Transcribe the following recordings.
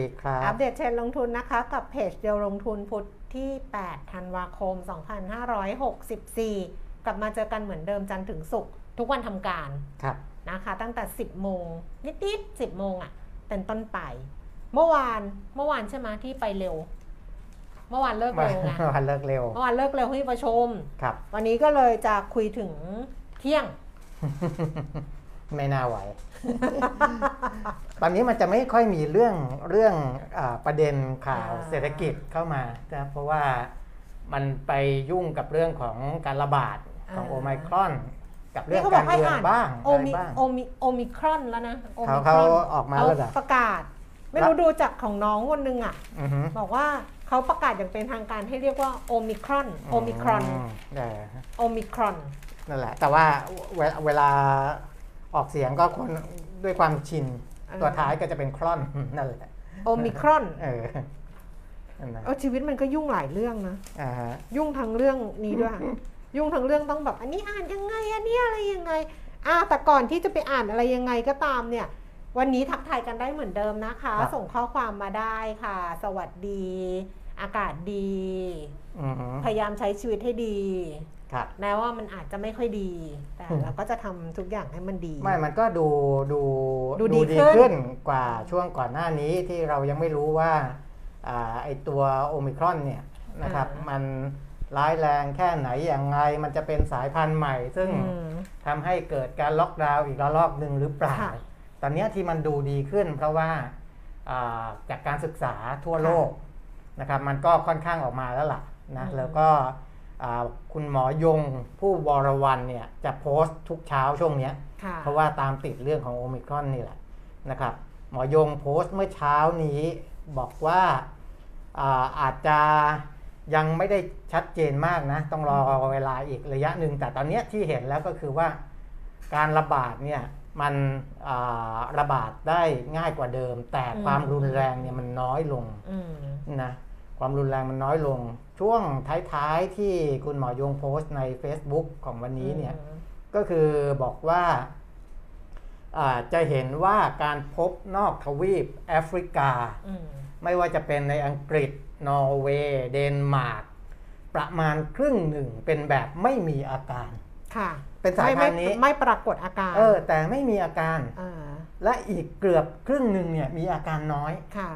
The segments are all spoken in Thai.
ดีครัอับปเดตเทรนด์ลงทุนนะคะ กับเพจเดียวลงทุนพุธที่ 8 ธันวาคม 2564 กลับมาเจอกันเหมือนเดิมจันทร์ถึงศุกร์ทุกวันทำการครับนะคะ ตั้งแต่ 10 โมง นิดๆ10 โมงอะ่ะ เป็นต้นไป เมื่อวานเมื่อวานใช่ไหมที่ไปเร็ว เมื่อวานเลิกเร็วไงวันเลิกเร็วเมื่อวานเลิกเร็วที่ประชุมครับ วันนี้ก็เลยจะคุยถึงเที่ยง ไม่น่าไหว ตอนนี้มันจะไม่ค่อยมีเรื่องเรื่องอาประเด็นข่าวอ่าเศรษฐกิจเข้ามานะเพราะว่ามันไปยุ่งกับเรื่องของการระบาดของโอไมครอน กับเรื่องการเมืองบ้างโออะไรมิบ้างโอมิโอมิครอนแล้วนะโอเขามิคเขารอนออกมาเขาแล้วเหรอประกาศ ไม่รู้ดูจากของน้องคนนึงอะอือฮึบอกว่าเขาประกาศอย่างเป็นทางการให้เรียกว่าโอมิครอนโอมิครอนมเออโอมิครอนนั่นแหละ แต่ว่าเวลาเวลา ออกเสียงก็คนด้วยความชินอ่าตัวท้ายก็จะเป็นครอนนั่นแหละโอมิครอนเออนั่นนะเออชีวิตมันก็ยุ่งหลายเรื่องนะอ่าฮะยุ่งทั้งเรื่องนี้ด้วย ยุ่งทั้งเรื่องต้องแบบ อันนี้อ่านยังไง อันนี้อะไรยังไงอ่าแต่ก่อนที่จะไปอ่านอะไรยังไงก็ตามเนี่ย วันนี้ทักทายกันได้เหมือนเดิมนะคะ ส่งข้อความมาได้ค่ะ สวัสดี อากาศดีอือฮึพยายามใช้ชีวิตให้ดีครับ แม้ว่ามันอาจจะไม่ค่อยดี แต่อืมเราก็จะทำทุกอย่างให้มันดีไม่มันก็ดูดูดูดีขึ้นขึ้นกว่าช่วงก่อนหน้านี้ที่เรายังไม่รู้ว่าอ่าไอตัวโอมิครอนเนี่ยนะครับมันร้ายแรงแค่ไหนอย่างไรมันจะเป็นสายพันธุ์ใหม่ ซึ่งอืมทำให้เกิดการล็อกดาวน์อีกระลอกหนึ่งหรือเปล่าค่ะตอนเนี้ยที่มันดูดีขึ้น เพราะว่าอ่าจากการศึกษาทั่วโลกนะครับ มันก็ค่อนข้างออกมาแล้วล่ะนะอืมแล้วก็อ่า คุณหมอยงผู้วรวันเนี่ยจะโพสต์ทุกเช้าช่วงเนี้ยค่ะเพราะว่าตามติดเรื่องของโอมิครอนนี่แหละนะครับหมอยงโพสต์เมื่อเช้านี้บอกว่าอาอาจจะยังไม่ได้ชัดเจนมากนะ ต้องรอเวลาอีกระยะหนึ่ง แต่ตอนเนี้ยที่เห็นแล้วก็คือว่าการระบาดเนี่ยมันอ่าระบาดได้ง่ายกว่าเดิม แต่อืมความรุนแรงเนี่ยมันน้อยลงอืมนะความรุนแรงมันน้อยลง ช่วงท้ายๆที่คุณหมอยงโพสต์ใน Facebook ของวันนี้เนี่ยก็คือบอกว่าอ่าจะเห็นว่าการพบนอกทวีปแอฟริกาอืมไม่ว่าจะเป็นในอังกฤษ นอร์เวย์ เดนมาร์กประมาณครึ่งหนึ่งเป็นแบบไม่มีอาการค่ะเป็นสายพันธุ์นี้ไม่ไม่ไม่ปรากฏอาการ เออ แต่ไม่มีอาการอ่าและอีกเกือบครึ่งหนึ่งเนี่ยมีอาการน้อยค่ะ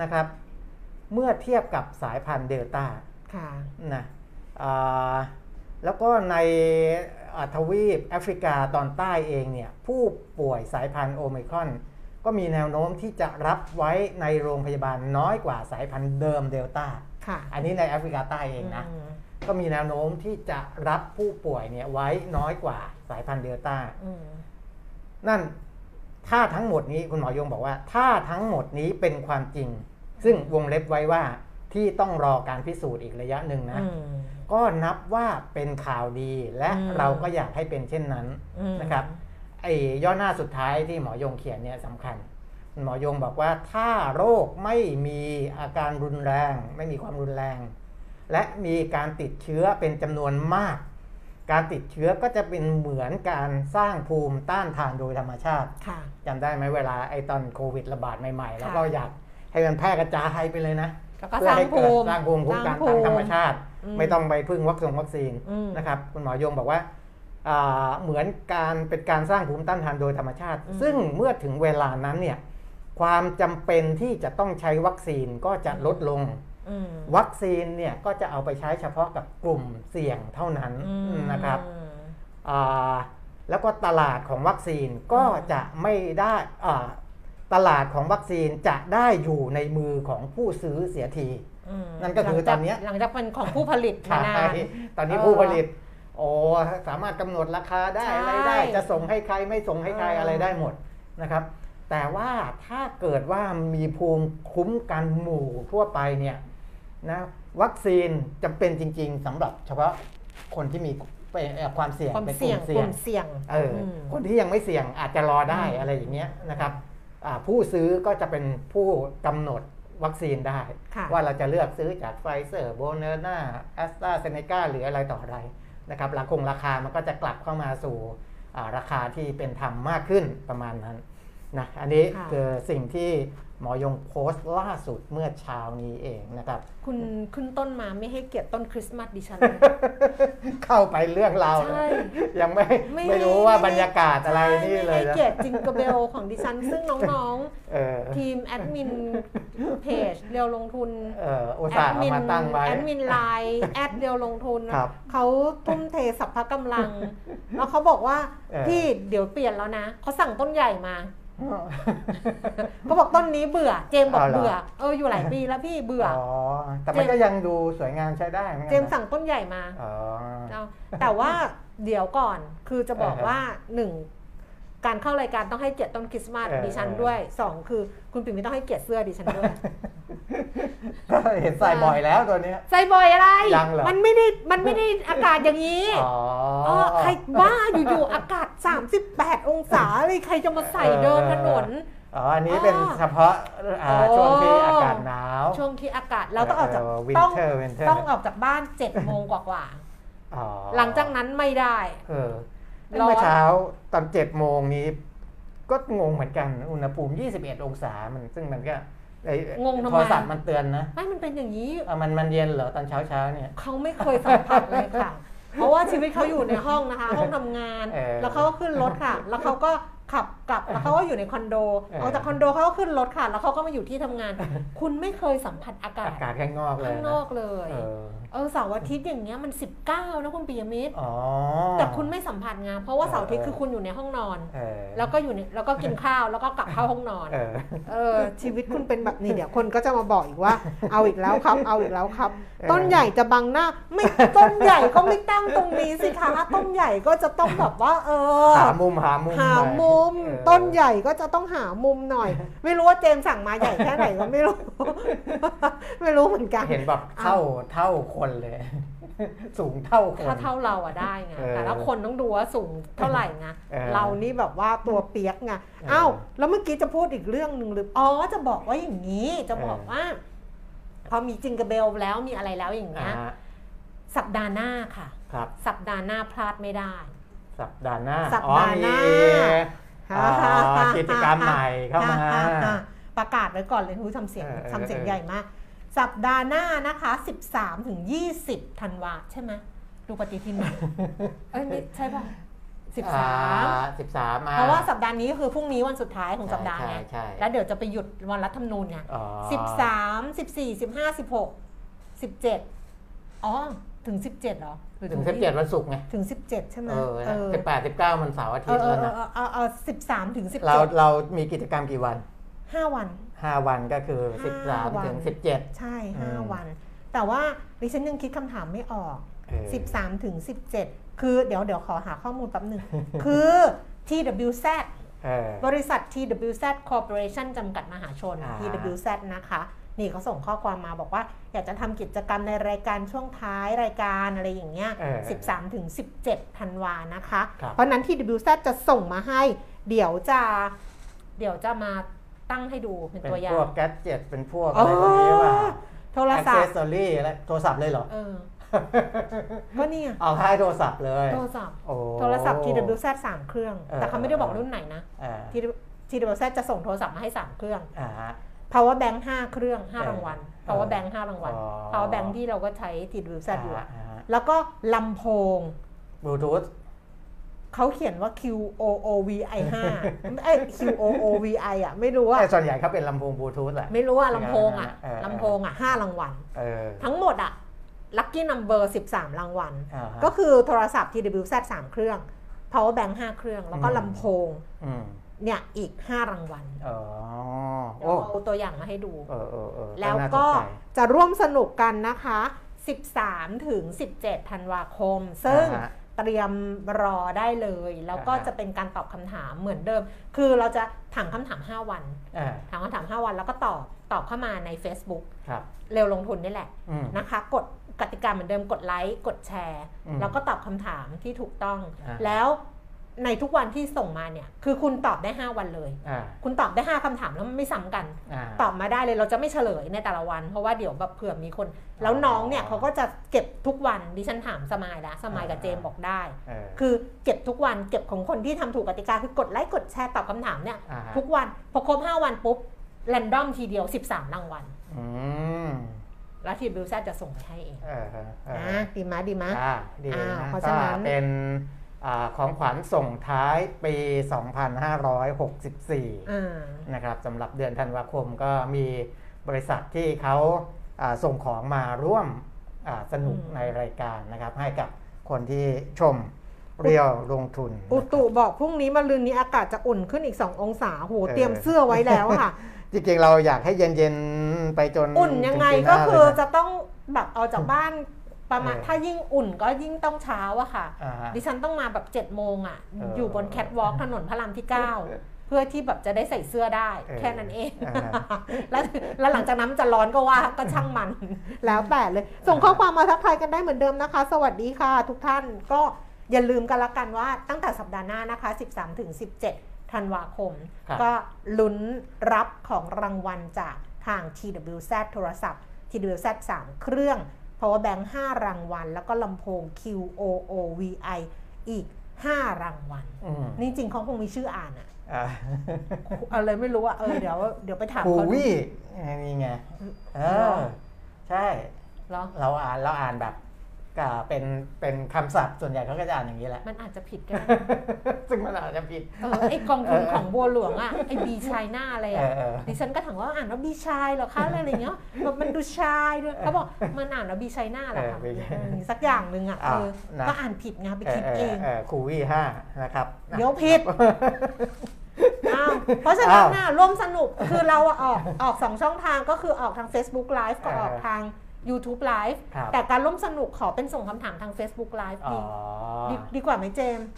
นะครับ เมื่อเทียบกับสายพันธุ์เดลต้าค่ะ นะอ่าแล้วก็ในอ่าทวีปแอฟริกาตอนใต้เองเนี่ยผู้ป่วยสายพันธุ์โอไมครอน ก็มีแนวโน้มที่จะรับไว้ในโรงพยาบาลน้อยกว่าสายพันธุ์เดิมเดลต้าค่ะอันนี้ในแอฟริกาใต้เองนะมก็มีแนวโน้มที่จะรับผู้ป่วยเนี่ยไว้น้อยกว่าสายพันธุ์เดลต้าอืมนั่นถ้าทั้งหมดนี้คุณหมอยงบอกว่า ถ้าทั้งหมดนี้เป็นความจริง ซึ่งวงเล็บไว้ว่า ที่ต้องรอการพิสูจน์อีกระยะหนึ่งนะอืมก็นับว่าเป็นข่าวดีและอืมเราก็อยากให้เป็นเช่นนั้นอืมนะครับไอ้ย่อหน้าสุดท้ายที่หมอยงเขียนเนี่ยสำคัญ หมอยงบอกว่าถ้าโรคไม่มีอาการรุนแรง ไม่มีความรุนแรง และมีการติดเชื้อเป็นจำนวนมาก การติดเชื้อก็จะเป็นเหมือนการสร้างภูมิต้านทานโดยธรรมชาติค่ะจำได้ไหมเวลาไอ้ตอนโควิดระบาดใหม่ๆ แล้วค่ะก็อยากให้มันแพร่กระจายไปเลยนะ แล้วก็เพื่สอร้างให้ภูเกิดมิสร้างภูมิคุ้มกันสร้ทางภูธรรมชาติอืมไม่ต้องไปพึ่งวัคซีนวัคซีนอืมนะครับคุณหมอยงบอกว่าอ่าเหมือนการเป็นการสร้างภูมิต้านทานโดยธรรมชาติอืมซึ่งเมื่อถึงเวลานั้นเนี่ยความจำเป็นที่จะต้องใช้วัคซีนก็จะลดลงอืมวัคซีนเนี่ยก็จะเอาไปใช้เฉพาะกับกลุ่มเสี่ยงเท่านั้นอืมนะครับอ่าแล้วก็ตลาดของวัคซีนก็จะไม่ได้อ่า ตลาดของวัคซีนจะได้อยู่ในมือของผู้ซื้อเสียทีออืมนั่นก็คือหลังจากตอนเนี้ยหลังจากเป็นของผู้ผลิตมาใช่นานตอนนี้เออผู้ผลิตโอ้สามารถกำหนดราคาได้ใช่อะไรได้ จะส่งให้ใครไม่ส่งให้ใครเออออะไรได้หมดนะครับ แต่ว่าถ้าเกิดว่ามีภูมิคุ้มกันหมู่ทั่วไปเนี่ยนะวัคซีนจำเป็นจริง ๆสำหรับเฉพาะคนที่มีเป็นเอ่อความเสี่ยงความเป็นกเสี่ยลุ่งมกเสี่ยลุ่งมเสี่ยงเอออมคนที่ยังไม่เสี่ยงอาจจะรอได้อืมอะไรอย่างเงี้ยนะครับอ่า ผู้ซื้อก็จะเป็นผู้กำหนดวัคซีนได้ค่ะว่าเราจะเลือกซื้อจากไฟเซอร์โบเนอร์นาแอสตราเซเนกาหรืออะไรต่ออะไรนะครับราคงราคามันก็จะกลับเข้ามาสู่อ่าราคาที่เป็นธรรมมากขึ้นประมาณนั้นนะอันนี้ค่ะคือสิ่งที่ หมอยงโพสต์ล่าสุดเมื่อเช้านี้เองนะครับ คุณขึ้นต้นมาไม่ให้เกียรติต้นคริสต์มาสดิฉันเลยเข้าไปเรื่องราวใช่ยังไม่ไม่ไม่รู้ว่าไม่บรรยากาศอะไรนี่เลยใช่ไม่ให้นะเกียรติจิงกระเบลของดิฉัน ซึ่งน้องเออๆทีมแอดมินเพจเรียวลงทุนเอออุตส่าห์เอามาตั้งไว้แอดมินไลน์แอดเรียวลงทุนครับเขาทุ่มเทสัพพะกำลัง แล้วเขาบอกว่าเออพี่เดี๋ยวเปลี่ยนแล้วนะเขาสั่งต้นใหญ่มา เขาบอกต้นนี้เบื่อ เจมส์บอกเอาเหรอเบื่อ เอออยู่หลายปีแล้วพี่เบื่อออ๋อแต่มันก็ยังดูสวยงามใช้ได้หอนกันนะเจมส์สั่งต้นใหญ่มาอ๋อเอาแต่ว่าเดี๋ยวก่อนคือจะบอกเออว่าหนึ่ง การเข้ารายการต้องให้เกียรติต้นคริสต์มาสเออดิฉันด้วยสองคือคุณปิ่มไม่ต้องให้เกียรติเสื้อดิฉันด้วย ก็เห็นใส่บ่อยแล้วตัวเนี้ย ใส่บ่อยอะไร ยังเหรอ มันไม่ได้มันไม่ได้อากาศอย่างนี้อ๋อ เออใครบ้าอยู่ๆอากาศ 38 องศาเลยใครจะมาใส่เดินถนน อ๋อ อันนี้เป็นอ๋อเฉพาะอ่าโอ้ช่วงที่อากาศหนาว ช่วงที่อากาศเราต้องออกจากวินต้องเทอร์วินเทอร์ต้องออกจากบ้าน7โมงกว่าอ๋อๆหลังจากนั้นไม่ได้ เออ ร้อน เมื่อเช้าตอนเจ็ดโมงนี้ ก็งงเหมือนกัน อุณหภูมิ 21 องศามันซึ่งมันก็ไอ้งงทำไม โทรศัพท์มันเตือนนะไม่มันเป็นอย่างนี้อะมันมันเย็นเหรอตอนเช้าเช้าๆเนี่ย เขาไม่เคยสัมผัสเลยค่ะ เพราะว่าชีวิตเขาอยู่ในห้องนะคะ ห้องทำงาน เออ แล้วเขาก็ขึ้นรถค่ะ แล้วเขาก็ ขับกลับแล้วเขาก็อยู่ในคอนโดเออออกจากคอนโดเขาก็ขึ้นรถค่ะ แล้วเขาก็มาอยู่ที่ทำงาน คุณไม่เคยสัมผัสอากาศอากาศข้างนอกเลยข้างนอกเลยเออเออเสาร์อาทิตย์อย่างเงี้ยมัน 19 นะคุณปิยมิตรอ๋อแต่คุณไม่สัมผัสไงเพราะว่าเสาร์อาทิตย์เออคือคุณอยู่ในห้องนอนเออแล้วก็อยู่ในแล้วก็กินข้าวแล้วก็กลับเข้าห้องนอนเออเออชีวิตคุณเป็นแบบนี้เดี๋ยวคนก็จะมาบอกอีกว่า เอาอีกแล้วครับ เอาอีกแล้วครับเออต้นใหญ่จะบังหน้า ไม่ต้นใหญ่ก็ไม่ตั้งตรงนี้สิคะต้นใหญ่ก็จะต้องแบบว่า เออหามุมหามุมหาน่อยมุมเออต้นใหญ่ก็จะต้องหามุมหน่อย ไม่รู้ว่าเจมส์สั่งมาใหญ่แค่ไหนก็ไม่รู้ ไม่รู้เหมือนกัน เห็นแบบเท่าเท่าคนเลย สูงเท่าคนถ้าเท่าเราอะได้ไงเออแต่ละคนต้องดูว่าสูงเท่าไหร่ไงเออเรานี่แบบว่าตัวเปียกไงเอออ้าวแล้วเมื่อกี้จะพูดอีกเรื่องหนึ่งหรืออ๋อจะบอกว่าอย่างนี้ จะบอกเออว่า พอมีจิงกระเบลแล้วมีอะไรแล้วอย่างอ่าเงี้ยฮะสัปดาห์หน้าค่ะครับสัปดาห์หน้าพลาดไม่ได้ สัปดาห์หน้า สัปอ๋อดาห์หน้ามีอ๋อ กิจกรรมใหม่เข้ามาอะอะอะประกาศไว้ก่อนเลยคุณทำเสียงเออเออทำเสียงเออใหญ่มาก สัปดาห์หน้านะคะ 13ถึง20ธันวาใช่ไหมดูปฏิทินหน่อยเอ้ยนี่ใช่ป่ะสิบสามสิบสามเพราะว่าสัปดาห์นี้คือพรุ่งนี้วันสุดท้ายของสัปดาห์ใช่ไงใช่แล้วเดี๋ยวจะไปหยุดวันรัฐธรรมนูญไงอ๋อสิบสามสิบสี่สิบห้าสิบหกสิบเจ็ดอ๋อ ถึงสิบเจ็ดเหรอหรือถึงสิบเจ็ดวันศุกร์ไงถึงสิบเจ็ดใช่ไหมเออเออสิบแปดสิบเก้ามันเสาร์อาเอทิตอย์เอแล้วอนะเออเออสิบสามถึงสิบเราเจ็ดเรามีกิจกรรมกี่วันห้าวัน ห้าวันก็คือสิบสามวันถึงสิบเจ็ดใช่อืห้ามวัน แต่ว่าดิฉันยังคิดคำถามไม่ออกเออ13 ถึง 17 คือเดี๋ยวเดี๋ยวขอหาข้อมูลแป๊บหนึ่ง คือ TWZ เออบริษัท TWZ Corporation จำกัดมหาชนอ่า TWZ นะคะ นี่เขาส่งข้อความมาบอกว่า อยากจะทำกิจกรรมในรายการช่วงท้ายรายการอะไรอย่างเงี้ยเออ13 ถึง 17ธันวานะคะครับเพราะฉะนั้น TWZ จะส่งมาให้ เดี๋ยวจะเดี๋ยวจะมาตั้งให้ดูเป็นเป็นตัวอย่าพงวกแกดเจ็ตเป็นพวกอะไรพวกนี้ว่าโทรศัพเซท์สซอรี่อะไรโทรศัพท์เลยเหรอเออก็เนี่ยเอาค่ายโทรศัพท์เลย โทรศัพท์โอ้โทรศัพท์ TWZ สามเครื่องเออแต่เขาไม่ได้บอกรุ่นไหนนะอ่า TWZ จะส่งโทรศัพท์มาให้สามเครื่องอ่าฮะ power bank ห้าเครื่องห้าเออรางวัลเออ power bank ห้ารางวัลอ๋อ power bank ที่เราก็ใช้ TWZ อยู่อ่าฮะแล้วก็ลำโพงบลูทูธเขาเขียนว่า Q O O V I 5เอ้ย Q O O V I อะ ไม่รู้อะแต่ส่วนใหญ่เขาเป็นลำโพงบลูทูธแหละ ไม่รู้อะลำโพงอะเออเออลำโพงอะห้ารางวัลเออทั้งหมดอะ lucky number 13 รางวัลอ่าฮะก็คือโทรศัพท์ TWZ 3 เครื่อง power bank 5 เครื่อง แล้วก็อืมลำโพงอืม เนี่ยอีก 5 รางวัลอ๋อเดี๋ยวโอ้เอาตัวอย่างมาให้ดู เออเออเออแล้วน่าสนก็ใจ จะร่วมสนุกกันนะคะ 13 ถึง 17 ธันวาคม ซึ่งอ่าฮะเตรียมรอได้เลย แล้วก็อ่าฮะ จะเป็นการตอบคำถามเหมือนเดิม คือเราจะถามคำถาม 5 วัน อ่าถามคำถาม 5 วันแล้วก็ตอบตอบเข้ามาใน Facebook ครับเร็วลงทุนนี่แหละอืม นะคะ กดกติกาเหมือนเดิมกดไลค์กดแชร์ อืมแล้วก็ตอบคำถามที่ถูกต้อง อ่า แล้ว ในทุกวันที่ส่งมาเนี่ย คือคุณตอบได้ 5 วันเลยอ่าคุณตอบได้ 5คำถามแล้วมันไม่ซ้ำกันอ่าตอบมาได้เลยเราจะไม่เฉลยในแต่ละวัน เพราะว่าเดี๋ยวแบบเผื่อมีคน แล้วอ๋อน้องเนี่ยเขาก็จะเก็บทุกวันดิฉันถามสมายนะสมายกับอ่าเจมส์บอกได้เออคือเก็บทุกวันเก็บของคนที่ทำถูกกติกาคือกดไลค์กดแชร์ตอบคำถามเนี่ยอ่าฮะทุกวันพอครบ 5 วันปุ๊บแรนดอมทีเดียว 13รางวัลอืมแล้วทีบิวแซจะส่งไปให้เองเออเออเออนะดีไหมดีไหมอ่าดีอ่านะเพราะก็ฉะนั้นเป็นอ่า ของขวัญส่งท้ายปี 2564อ่านะครับสำหรับเดือนธันวาคมก็มีบริษัทที่เขาอ่าส่งของมาร่วมอ่าสนุกอืมในรายการนะครับ ให้กับคนที่ชมเรียวลงทุน อุตุบอกพรุ่งนี้มาลืนนี้อากาศจะอุ่นขึ้นอีก 2 องศาโหเออเตรียมเสื้อไว้แล้วค่ะจริงๆเราอยากให้เย็นๆไปจน อุ่นยังไงถึปีหก็น้าคือเลยนจะต้องแบบเอาจากบ้าน ประมาณเออถ้ายิ่งอุ่นก็ยิ่งต้องเช้าอะค่ะอ่าฮะดิฉันต้องมาแบบ7จ็ดโมงอะเออออยู่บนแคทวอล์กถนนพระรามที่ 9 เพื่อที่แบบจะได้ใส่เสื้อได้เออแค่นั้นเองอ่าแล้วแล้วหลังจากนั้นมันจะร้อนก็ว่าก็ช่างมัน แล้วแต่เลย ส่งข้อความมาทักทายกันได้เหมือนเดิมนะคะ สวัสดีค่ะ ทุกท่านก็อย่าลืมกันละกันว่าตั้งแต่สัปดาห์หน้านะคะ 13ถึง17ธันวาคมครับก็ลุ้นรับของรางวัลจากทาง TWZ โทรศัพท์ TWZ 3 เครื่อง power bank 5รางวัล แล้วก็ลำโพง QOOVI อีก 5 รางวัลอืมนี่จริงเขาคงมีชื่ออ่านอะอ่าอะไรไม่รู้อะเออเดี๋ยวเดี๋ยวไปถามคูเขาดูวี่นี่ไงเอเหรออใช่เหรอเราอ่านเราอ่านแบบก็ เป็นเป็นคำศัพท์ส่วนใหญ่เขาก็จะอ่านอย่างนี้แหละมันอาจจะผิดก็ได้ ซึ่งมันอาจจะผิดเออไอกองทุนเออของบัวหลวงอะไอบีชายหน้าอะไรเออะอเออดิฉันก็ถามว่าอ่านว่าบีชายเหรอคะอะไรอย่างเงี้ยแบบมันดูชายด้วยเขาบอกมันอ่านว่าบีชายหน้าเหรอคะเออ B เออสักอย่างหนึ่งอะอ่าเออนะก็อ่านผิดไงไปเออคิดเอเอองเออคูวี่ห้านะครับนะเดี๋ยวผิดอ้าวเพราะฉะนั้นน่ะร่วมสนุกคือเราอะออกออกสองช่องทางก็คือออกทาง Facebook Live กับเออออกทาง YouTube Live ครับแต่การร่วมสนุกขอเป็นส่งคำถามทาง Facebook Live อ๋อดีดีดีกว่าไหมเจมส์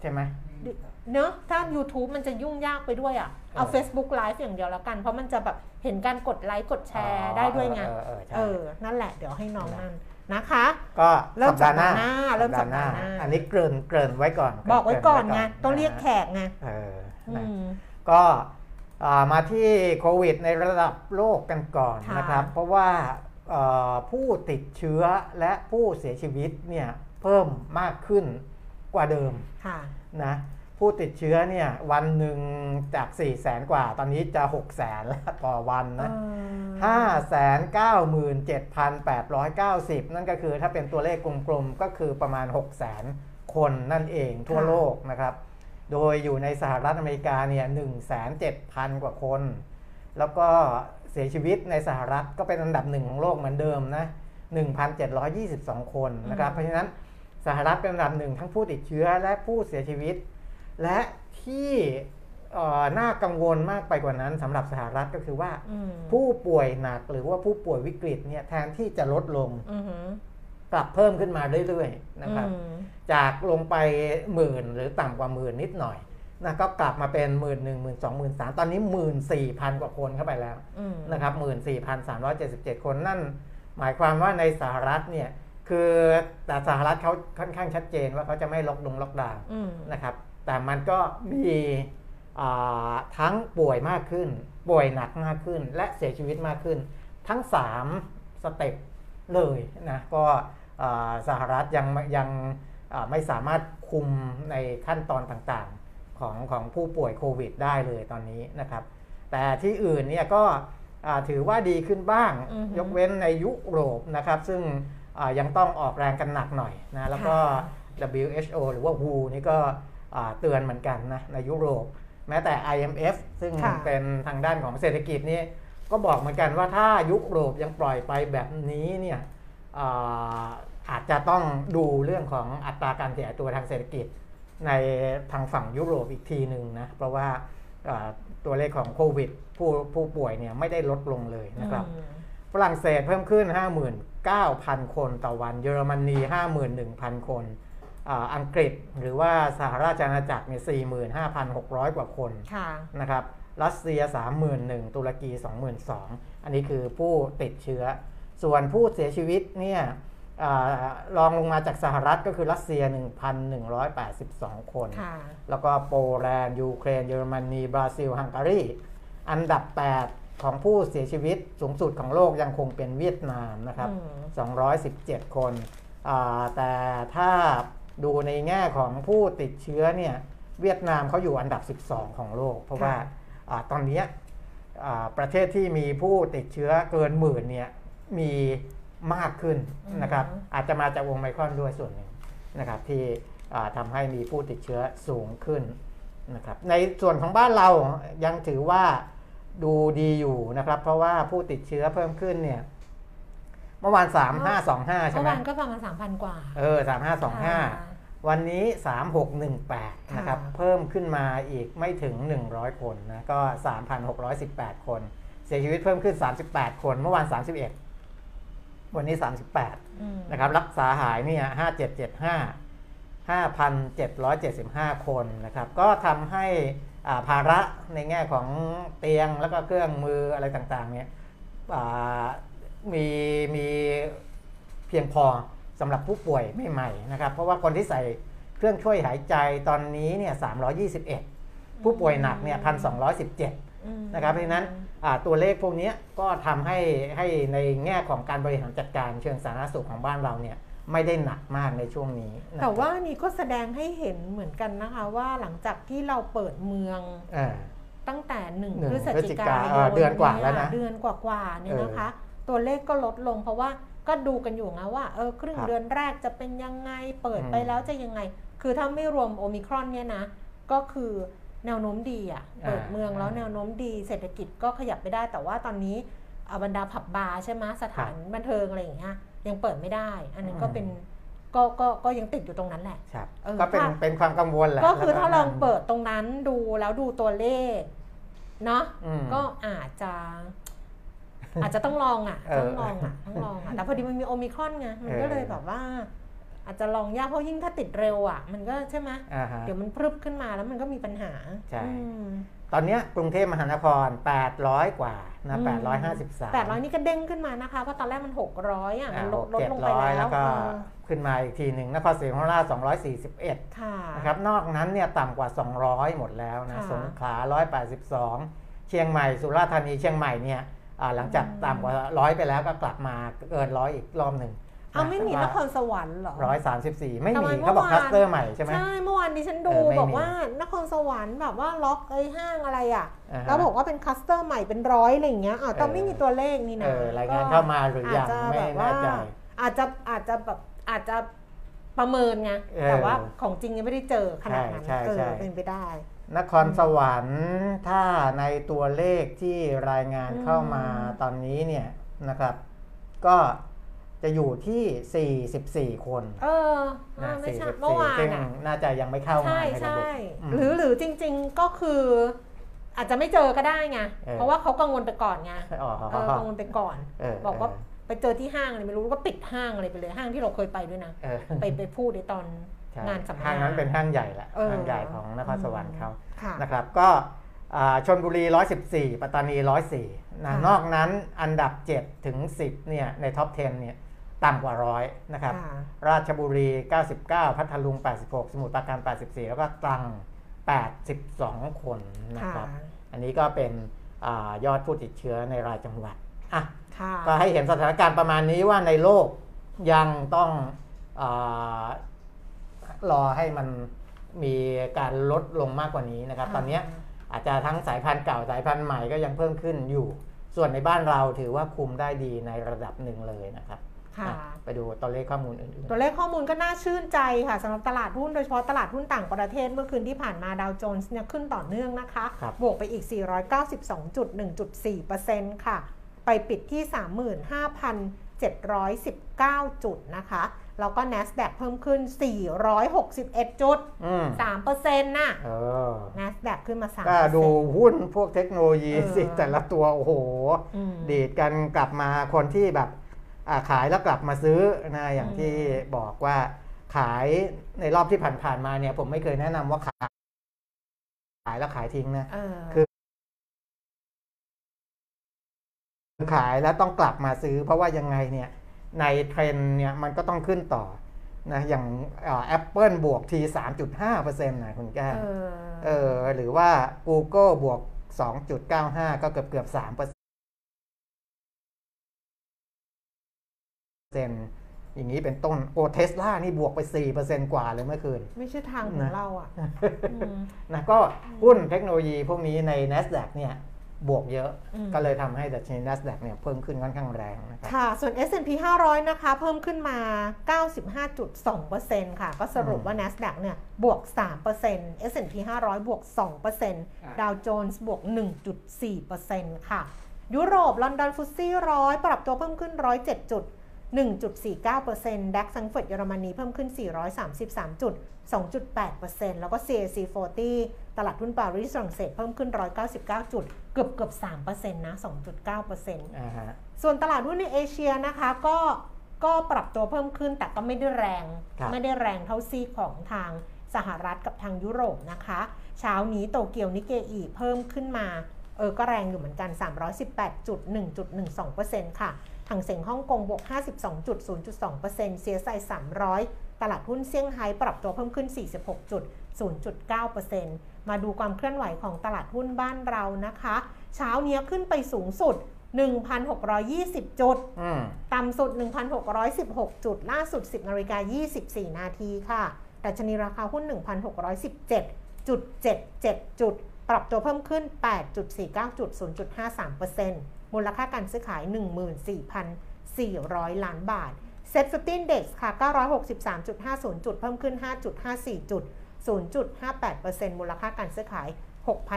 ใช่ไหม ดีเนอะถ้า YouTube มันจะยุ่งยากไปด้วยอะเอา เออ Facebook Live อย่างเดียวแล้วกัน เพราะมันจะแบบเห็นการกดไลค์กดแชร์ได้ด้วยไง เออเออใช่เออ นั่นแหละ เดี๋ยวให้น้องนั่นนะคะ ก็เริ่มสัปดาห์หน้าสัปดาห์หน้าเริ่มสัปดาห์หน้า อันนี้เกริ่นเกริ่นไว้ก่อนบอกไว้ก่อนไงเต้องเรียกแขกไงเอออืนะมก็อ่ามาที่โควิดในระดับโลกกันก่อนค่ะนะครับ เพราะว่าเอ่อ ผู้ติดเชื้อและผู้เสียชีวิตเนี่ยเพิ่มมากขึ้นกว่าเดิมค่ะนะผู้ติดเชื้อเนี่ยวันหนึ่งจาก4 0 0แสนกว่า ตอนนี้จะ6 0แสนแล้วต่อวันนะ597,890นั่นก็คือถ้าเป็นตัวเลขกลมๆ ก็คือประมาณ6 0 0 0 0 0คนนั่นเองทั่วค่ะโลกนะครับ โดยอยู่ในสหรัฐอเมริกาเนี่ย107,000กว่าคน แล้วก็เสียชีวิตในสหรัฐก็เป็นอันดับหนึ่งของโลกเหมือนเดิมนะ1,722 คนนะครับ เพราะฉะนั้นสหรัฐเป็นอันดับหนึ่งทั้งผู้ติดเชื้อและผู้เสียชีวิต และที่เอ่อน่ากังวลมากไปกว่านั้นสำหรับสหรัฐก็คือว่าอืมผู้ป่วยหนักหรือว่าผู้ป่วยวิกฤตเนี่ยแทนที่จะลดลงอือหือกลับเพิ่มขึ้นมาเรื่อยๆนะครับอืมจากลงไปหมื่นหรือต่ำกว่าหมื่นนิดหน่อย นะก็กลับมาเป็นหมื่นหนึ่งหมื่นสองหมื่นสามตอนนี้หมื่นสี่พันกว่าคนเข้าไปแล้วอืมนะครับหมื่นสี่พันสามร้อยเจ็ดสิบเจ็ดคนนั่น หมายความว่าในสหรัฐเนี่ยคือแต่สหรัฐเขาค่อนข้างชัดเจนว่าเขาจะไม่ล็อกดงล็อกดาวน์อืมนะครับ แต่มันก็มีอ่าทั้งป่วยมากขึ้น ป่วยหนักมากขึ้น และเสียชีวิตมากขึ้น ทั้ง 3 สเต็ปเลยนะก็อ่าสหรัฐยังยังอ่าไม่สามารถคุมในขั้นตอนต่างๆ ของของผู้ป่วยโควิดได้เลยตอนนี้นะครับ แต่ที่อื่นเนี่ยก็อ่าถือว่าดีขึ้นบ้างอือฮึยกเว้นในยุโรปนะครับ ซึ่งอ่ายังต้องออกแรงกันหนักหน่อยนะแล้วก็ WHO หรือว่า WHO นี่ก็อ่าเตือนเหมือนกันนะในยุโรป แม้แต่ IMF ซึ่งค่ะเป็นทางด้านของเศรษฐกิจนี่ก็บอกเหมือนกันว่าถ้ายุโรปยังปล่อยไปแบบนี้เนี่ยอ่าอาจจะต้องดูเรื่องของอัตราการขยายตัวทางเศรษฐกิจ ในทางฝั่งยุโรปอีกทีหนึ่งนะ เพราะว่าอ่าตัวเลขของโควิดผู้ผู้ป่วยเนี่ยไม่ได้ลดลงเลยนะครับอืมฝรั่งเศสเพิ่มขึ้น 59,000 คนต่อวัน เยอรมนี 51,000 คนอาอังกฤษหรือว่าสหราชอาณาจักรเนี่ย45,600 กว่าคนค่ะนะครับรัสเซีย 31,000 ตุรกี 22,000 อันนี้คือผู้ติดเชื้อ ส่วนผู้เสียชีวิตเนี่ย อาลองลงมาจากสหรัฐก็คือรัสเซีย 1,182 คนค่ะแล้วก็โปแลนด์ ยูเครน เยอรมนี บราซิล ฮังการี อันดับ 8 ของผู้เสียชีวิตสูงสุดของโลกยังคงเป็นเวียดนามนะครับอืม217 คนอ่าแต่ถ้าดูในแง่ของผู้ติดเชื้อเนี่ย เวียดนามเขาอยู่อันดับ 12 ของโลก เพราะว่าอาตอนเนี้ยอ่าประเทศที่มีผู้ติดเชื้อเกินหมื่นเนี่ยมี มากขึ้นนะครับอืมอาจจะมาจากวงไมครอนด้วยส่วนหนึ่งนะครับ ที่อ่าทำให้มีผู้ติดเชื้อสูงขึ้นนะครับในส่วนของบ้านเรายังถือว่าดูดีอยู่นะครับ เพราะว่าผู้ติดเชื้อเพิ่มขึ้นเนี่ย เมื่อวาน3525ใช่เมื่อไหมวานก็ประมาณสามพันกว่า เออ3525วันนี้3618นะครับค่ะเพิ่มขึ้นมาอีกไม่ถึง100คนนะก็3,618คน เสียชีวิตเพิ่มขึ้น38คน เมื่อวาน31 วันนี้ 38อืมนะครับรักษาหายเนี่ย5775 5,775 คนนะครับก็ทำให้อ่าภาระในแง่ของเตียงแล้วก็เครื่องมืออะไรต่างๆเนี่ยอ่ามีมีเพียงพอสำหรับผู้ป่วยใหม่ๆนะครับ เพราะว่าคนที่ใส่เครื่องช่วยหายใจตอนนี้เนี่ย321 ผู้ป่วยหนักเนี่ย1,217อืมนะครับเพราะฉะนั้นอ่า ตัวเลขพวกเนี้ยก็ทำให้ให้ในแง่ของการบริหารจัดการเชิงสาธารณสุขของบ้านเราเนี่ยไม่ได้หนักมากในช่วงนี้นะครับแต่ว่านี่ก็แสดงให้เห็นเหมือนกันนะคะว่าหลังจากที่เราเปิดเมืองเออตั้งแต่หนึ่งหนึ่งพฤศจิกาพฤศจิกายเออเดือนกว่าแล้วนะเดือนกว่าๆเนี่ยเออนะคะ ตัวเลขก็ลดลงเพราะว่าก็ดูกันอยู่นะว่าเออครึ่งครับเดือนแรกจะเป็นยังไงเปิดไปอืมแล้วจะยังไง คือถ้าไม่รวมโอมิครอนเนี่ยนะ ก็คือ แนวโน้มดีอะอ่าเปิดเมืองแล้วแนวโน้มดีเศรษฐกิจก็ขยับไปได้ แต่ว่าตอนนี้อ่าบรรดาผับบาร์ใช่ไหมสถานบันเทิงอะไรอย่างเงี้ยยังเปิดไม่ได้ อันนั้นก็เป็นก็ก็ก็ยังติดอยู่ตรงนั้นแหละครับเออก็เป็นถ้าเป็นความกังวลแหละก็คือแล้วถ้าลองเปิดตรงนั้นดูแล้วดูตัวเลขเนาะอืมก็อาจจะอาจจะต้องลองอะเออต้องลองอะต้องลองอะแต่พอดีมันมีโอมิครอนไงมันก็เออเลยแบบว่า อาจจะลองยากเพราะยิ่งถ้าติดเร็วอะ มันก็ใช่ไหมอ่าฮะเดี๋ยวมันพรึบขึ้นมาแล้วมันก็มีปัญหาใช่อืมตอนเนี้ยกรุงเทพมหานคร 800 กว่านะอืม853แปดร้อยนี่ก็เด้งขึ้นมานะคะ เพราะตอนแรกมันหกร้อยอะมันลดลดลงไป700แล้แล้ววก็เออขึ้นมาอีกทีหนึ่งนครศรีธรรมราช241ค่ะนะครับนอกนั้นเนี่ยต่ำกว่า 200 หมดแล้วนะค่ะสงขลา182 เชียงใหม่สุราษฎร์ธานีเชียงใหม่เนี่ยอ่าหลังจากต่ำกว่าร้อยไปแล้วก็กลับมาเกินร้อยอีกรอบหนึ่ง เอาไม่มีนครสวรรค์เหรอร้อยสามสิบสี่ไม่ทำไมมีเมื่เขาอบอกวานคลัสเตอร์ใหม่ใช่ไหมใช่เมื่อวานดิฉันดูเออไม่มีบอกว่านครสวรรค์แบบว่าล็อกไอ้ห้างอะไรอะอ่าฮะแล้วบอกว่าเป็นคัสเตอร์ใหม่เป็นร้อยอะไรอย่างเงี้ยอ้าวแต่เออไม่มีตัวเลขนี่นะเออรายงานเข้ามาหรือยังจจะไม่แบบแน่ใจอาจจะอาจจะแบบอาจจะประเมินไงเออแต่ว่าของจริงยังไม่ได้เจอขนาดนั้นใช่ใช่เออใช่เป็นไปได้ นครสวรรค์ถ้าในตัวเลขที่รายงานเข้ามาอืมตอนนี้เนี่ยนะครับ ก็ จะอยู่ที่ 44 คนเออนะไม่ใช่44เมื่อวานซึ่งอะน่าจะยังไม่เข้ามาใช่ในระใช่บบอืมหรือหรือจริง ๆก็คือ อาจจะไม่เจอก็ได้ไงเออเพราะว่าเขากังวลไปก่อนไงอ๋อเออกังวลไปก่อนเออบอกว่าไปเจอที่ห้างอะไรไม่รู้ก็ปิดห้างอะไรไปเลยห้างที่เราเคยไปด้วยนะเออไปไปพูดในตอนใช่งานสัมมนาห้างนั้นเป็นห้างใหญ่แหละเออห้างใหญ่ของนครสวรรค์เขาค่ะนะครับ ก็อ่าชนบุรี 114 ปัตตานี 104นะค่ะนอกนั้นอันดับ 7 ถึง 10 เนี่ย ในท็อป 10 เนี่ย ต่ำกว่าร้อยนะครับค่ะราชบุรี 99 พัทลุง 86 สมุทรปราการ 84 แล้วก็ตรัง 82 คนนะค่ะครับ อันนี้ก็เป็นอายอดผู้ติดเชื้อในรายจังหวัดอะค่ะก็ให้เห็นสถานการณ์ประมาณนี้ว่าในโลกยังต้องอารอให้มันมีการลดลงมากกว่านี้นะครับ ตอนเนี้ยอาจจะทั้งสายพันธุ์เก่าสายพันธุ์ใหม่ก็ยังเพิ่มขึ้นอยู่ ส่วนในบ้านเราถือว่าคุมได้ดีในระดับหนึ่งเลยนะครับ ค่ะอะ ไปดูตัวเลขข้อมูลอื่นตัวเลขข้อมูลก็น่าชื่นใจค่ะสำหรับตลาดหุ้นโดยเฉพาะตลาดหุ้นต่างประเทศเมื่อคืนที่ผ่านมาดาวโจนส์เนี่ยขึ้นต่อเนื่องนะคะครับบวกไปอีก 492.1.4%ค่ะ ไปปิดที่719 จุดนะคะ แล้วก็ NASDAQ เพิ่มขึ้น 461 จุดอืม3%น่ะเออ NASDAQ ขึ้นมา3%ก็ดูหุ้นพวกเทคโนโลยีเออสิแต่ละตัว โอ้โหอืมดีดกันกลับมาคนที่แบบอ่า ขายแล้วกลับมาซื้อนะอย่างอืมที่บอกว่าขายในรอบที่ผ่านๆมาเนี่ย ผมไม่เคยแนะนำว่าขาย ขายแล้วขายทิ้งนะเออคือขายแล้วต้องกลับมาซื้อ เพราะว่ายังไงเนี่ยในเทรนด์เนี่ยมันก็ต้องขึ้นต่อนะอย่างแอปเปิลบวกที3.5%นะคุณแก้มเออเออหรือว่า Google บวก2.95ก็เกือบเกือบ3เปอร์ เซ็นต์อย่างนี้เป็นต้นโอเทสลานี่บวกไป 4%กว่าเลยเมื่อคืน ไม่ใช่ทางของนะเราอะอืมนะก็หุ้นเทคโนโลยีพวกนี้ใน NASDAQ เนี่ยบวกเยอะอืมก็เลยทำให้ดัชนี NASDAQ เนี่ยเพิ่มขึ้นค่อนข้างแรงนะครับค่ะ ส่วน S&P 500 นะคะ เพิ่มขึ้นมา 95.2%ค่ะ ก็สรุปว่า NASDAQ เนี่ยบวก 3% S&P 500 บวก 2%ดาวโจนส์บวก 1.4%ค่ะ ยุโรป ลอนดอนฟุตซี่ร้อยปรับตัวเพิ่มขึ้น 107จุด 1.49%ดัคซังเฟิร์ตเยอรมนีเพิ่มขึ้น 433 จุด 2.8%แล้วก็ CAC 40 ตลาดหุ้นปารีสฝรั่งเศสเพิ่มขึ้น 199 จุด เกือบเกือบ3%นะ 2.9%อ่าฮะส่วนตลาดหุ้นในเอเชียนะคะก็ก็ปรับตัวเพิ่มขึ้นแต่ก็ไม่ได้แรงครับไม่ได้แรงเท่าซีกของทางสหรัฐกับทางยุโรปนะคะ เช้านี้โตเกียวนิเกอีเพิ่มขึ้นมา เออก็แรงอยู่เหมือนกัน 318.1.12%ค่ะ ทางเซ็งฮ่องกงบวก 52.0.2%เซียไซ300 ตลาดหุ้นเซี่ยงไฮ้ปรับตัวเพิ่มขึ้น 46.0.9%มาดูความเคลื่อนไหวของตลาดหุ้นบ้านเรานะคะ เช้านี้ขึ้นไปสูงสุด 1,620 จุดอืมต่ำสุด 1,616 จุด ล่าสุด 10นาฬิกา24 นาทีค่ะดัชนีราคาหุ้น 1,617.77 จุด ปรับตัวเพิ่มขึ้น 8.49จุด0.53%มูลค่าการซื้อขาย 14,400 ล้านบาท SET fifty index ค่ะ 963.50 จุด เพิ่มขึ้น 5.54 จุด 0.58%มูลค่าการซื้อขาย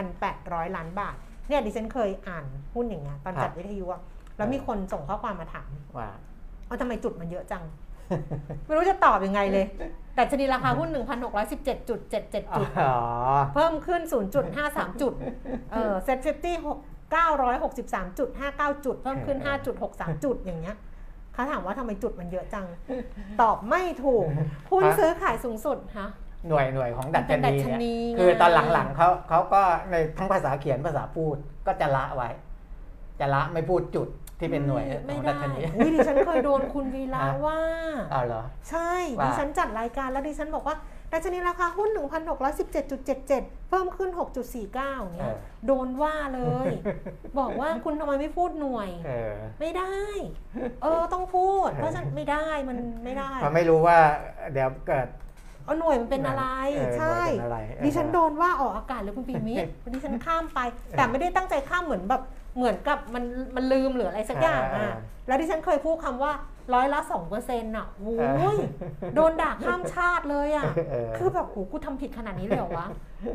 6,800 ล้านบาท เนี่ยดิฉันเคยอ่านหุ้นอย่างเงี้ยตอนจัดครับวิทยุอะแล้วมีคนส่งข้อความมาถามว่าว่าทำไมจุดมันเยอะจัง ไม่รู้จะตอบยังไงเลยดัชนีราคาหุ้น 1,617.77 จุดอ๋อเพิ่มขึ้น 0.53 จุดเออ SET fifty 963.59 จุด เพิ่มขึ้น 5.63 จุดอย่างเงี้ยเขาถามว่าทำไมจุดมันเยอะจัง ตอบไม่ถูกหุ้นซื้อขายสูงสุดฮะหน่วยหน่วยของดัชนีมันเป็นดัชนีเนี่ยไงคือตอนหลังๆเขาเขาก็ในทั้งภาษาเขียนภาษาพูดก็จะละไว้ จะละไม่พูดจุด ที่เป็นหน่วยขไม่องได้ดัชนีอุ้ยดิฉันเคยโดนคุณวีระฮะว่าอ้าวเหรอ ใช่ว่าดิฉันจัดรายการแล้วดิฉันบอกว่าดัชนีราคาหุ้น 1,617.77 เพิ่มขึ้น 6.49เนี่เอยอโดนว่าเลย บอกว่าคุณทำไมไม่พูดหน่วยเออไม่ได้ เออต้องพูด เพราะฉะนันไม่ได้มันไม่ได้เพราะไม่รู้ว่าเดี๋ยวเกิดเอาหน่วยมันเป็นอะไรเออใช่หน่วยเป็นอะไรเออดิฉันโดนว่าออกอากาศเลยคุณปีมิดิฉันข้ามไป แต่ไม่ได้ตั้งใจข้ามเหมือนแบบ เหมือนกับมันมันลืมหรืออะไรสักอย่างเอออะแล้วดิฉันเคยพูดคำว่าร้อยละสองเปอร์เซ็นต์อะโอ้ยโดนด่าข้ามชาติเลยอะเออคือแบบโหกูทำผิดขนาดนี้เลยเหรอวะ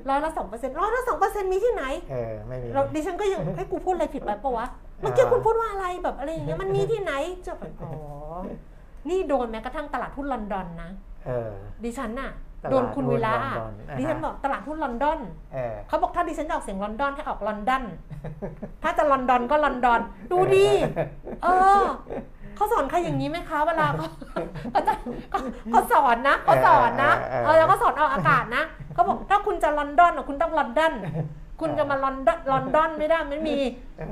ร้อยละสองเปอร์เซ็นต์ร้อยละสองเปอร์เซ็นต์มีที่ไหนเออไม่มีเราดิฉันก็ยังให้ยกูพูดอะไรผิดไปปะวะเมื่อกี้คุณพูดว่าอะไรแบบอะไรอย่างเงี้ยมันมีที่ไหนจะแบบอ๋อนี่โดนแม้กระทั่งตลาดหุ้นลอนดอนนะเออดิฉันน่ะตลาด โดนคุณวีระหุ้นลอนดอนอ่าฮะดิฉันบอกตลาดหุ้นลอนดอนเออเขาบอกถ้าดิฉันจะออกเสียงลอนดอนให้ออกลอนดอนถ้าจะลอนดอนก็ลอนดอน ดูดิเออเขาสอนใครอย่างนี้ไหมคะเวลาเขาเขาจะเขาเขาสอนนะเขาสอนนะเออเออเออแล้วก็สอนเอาอากาศนะเขาบอกถ้าคุณจะลอนดอนอะคุณต้องลอนดอนคุณจะมาลอนดอนลอนดอนไม่ได้ไม่มี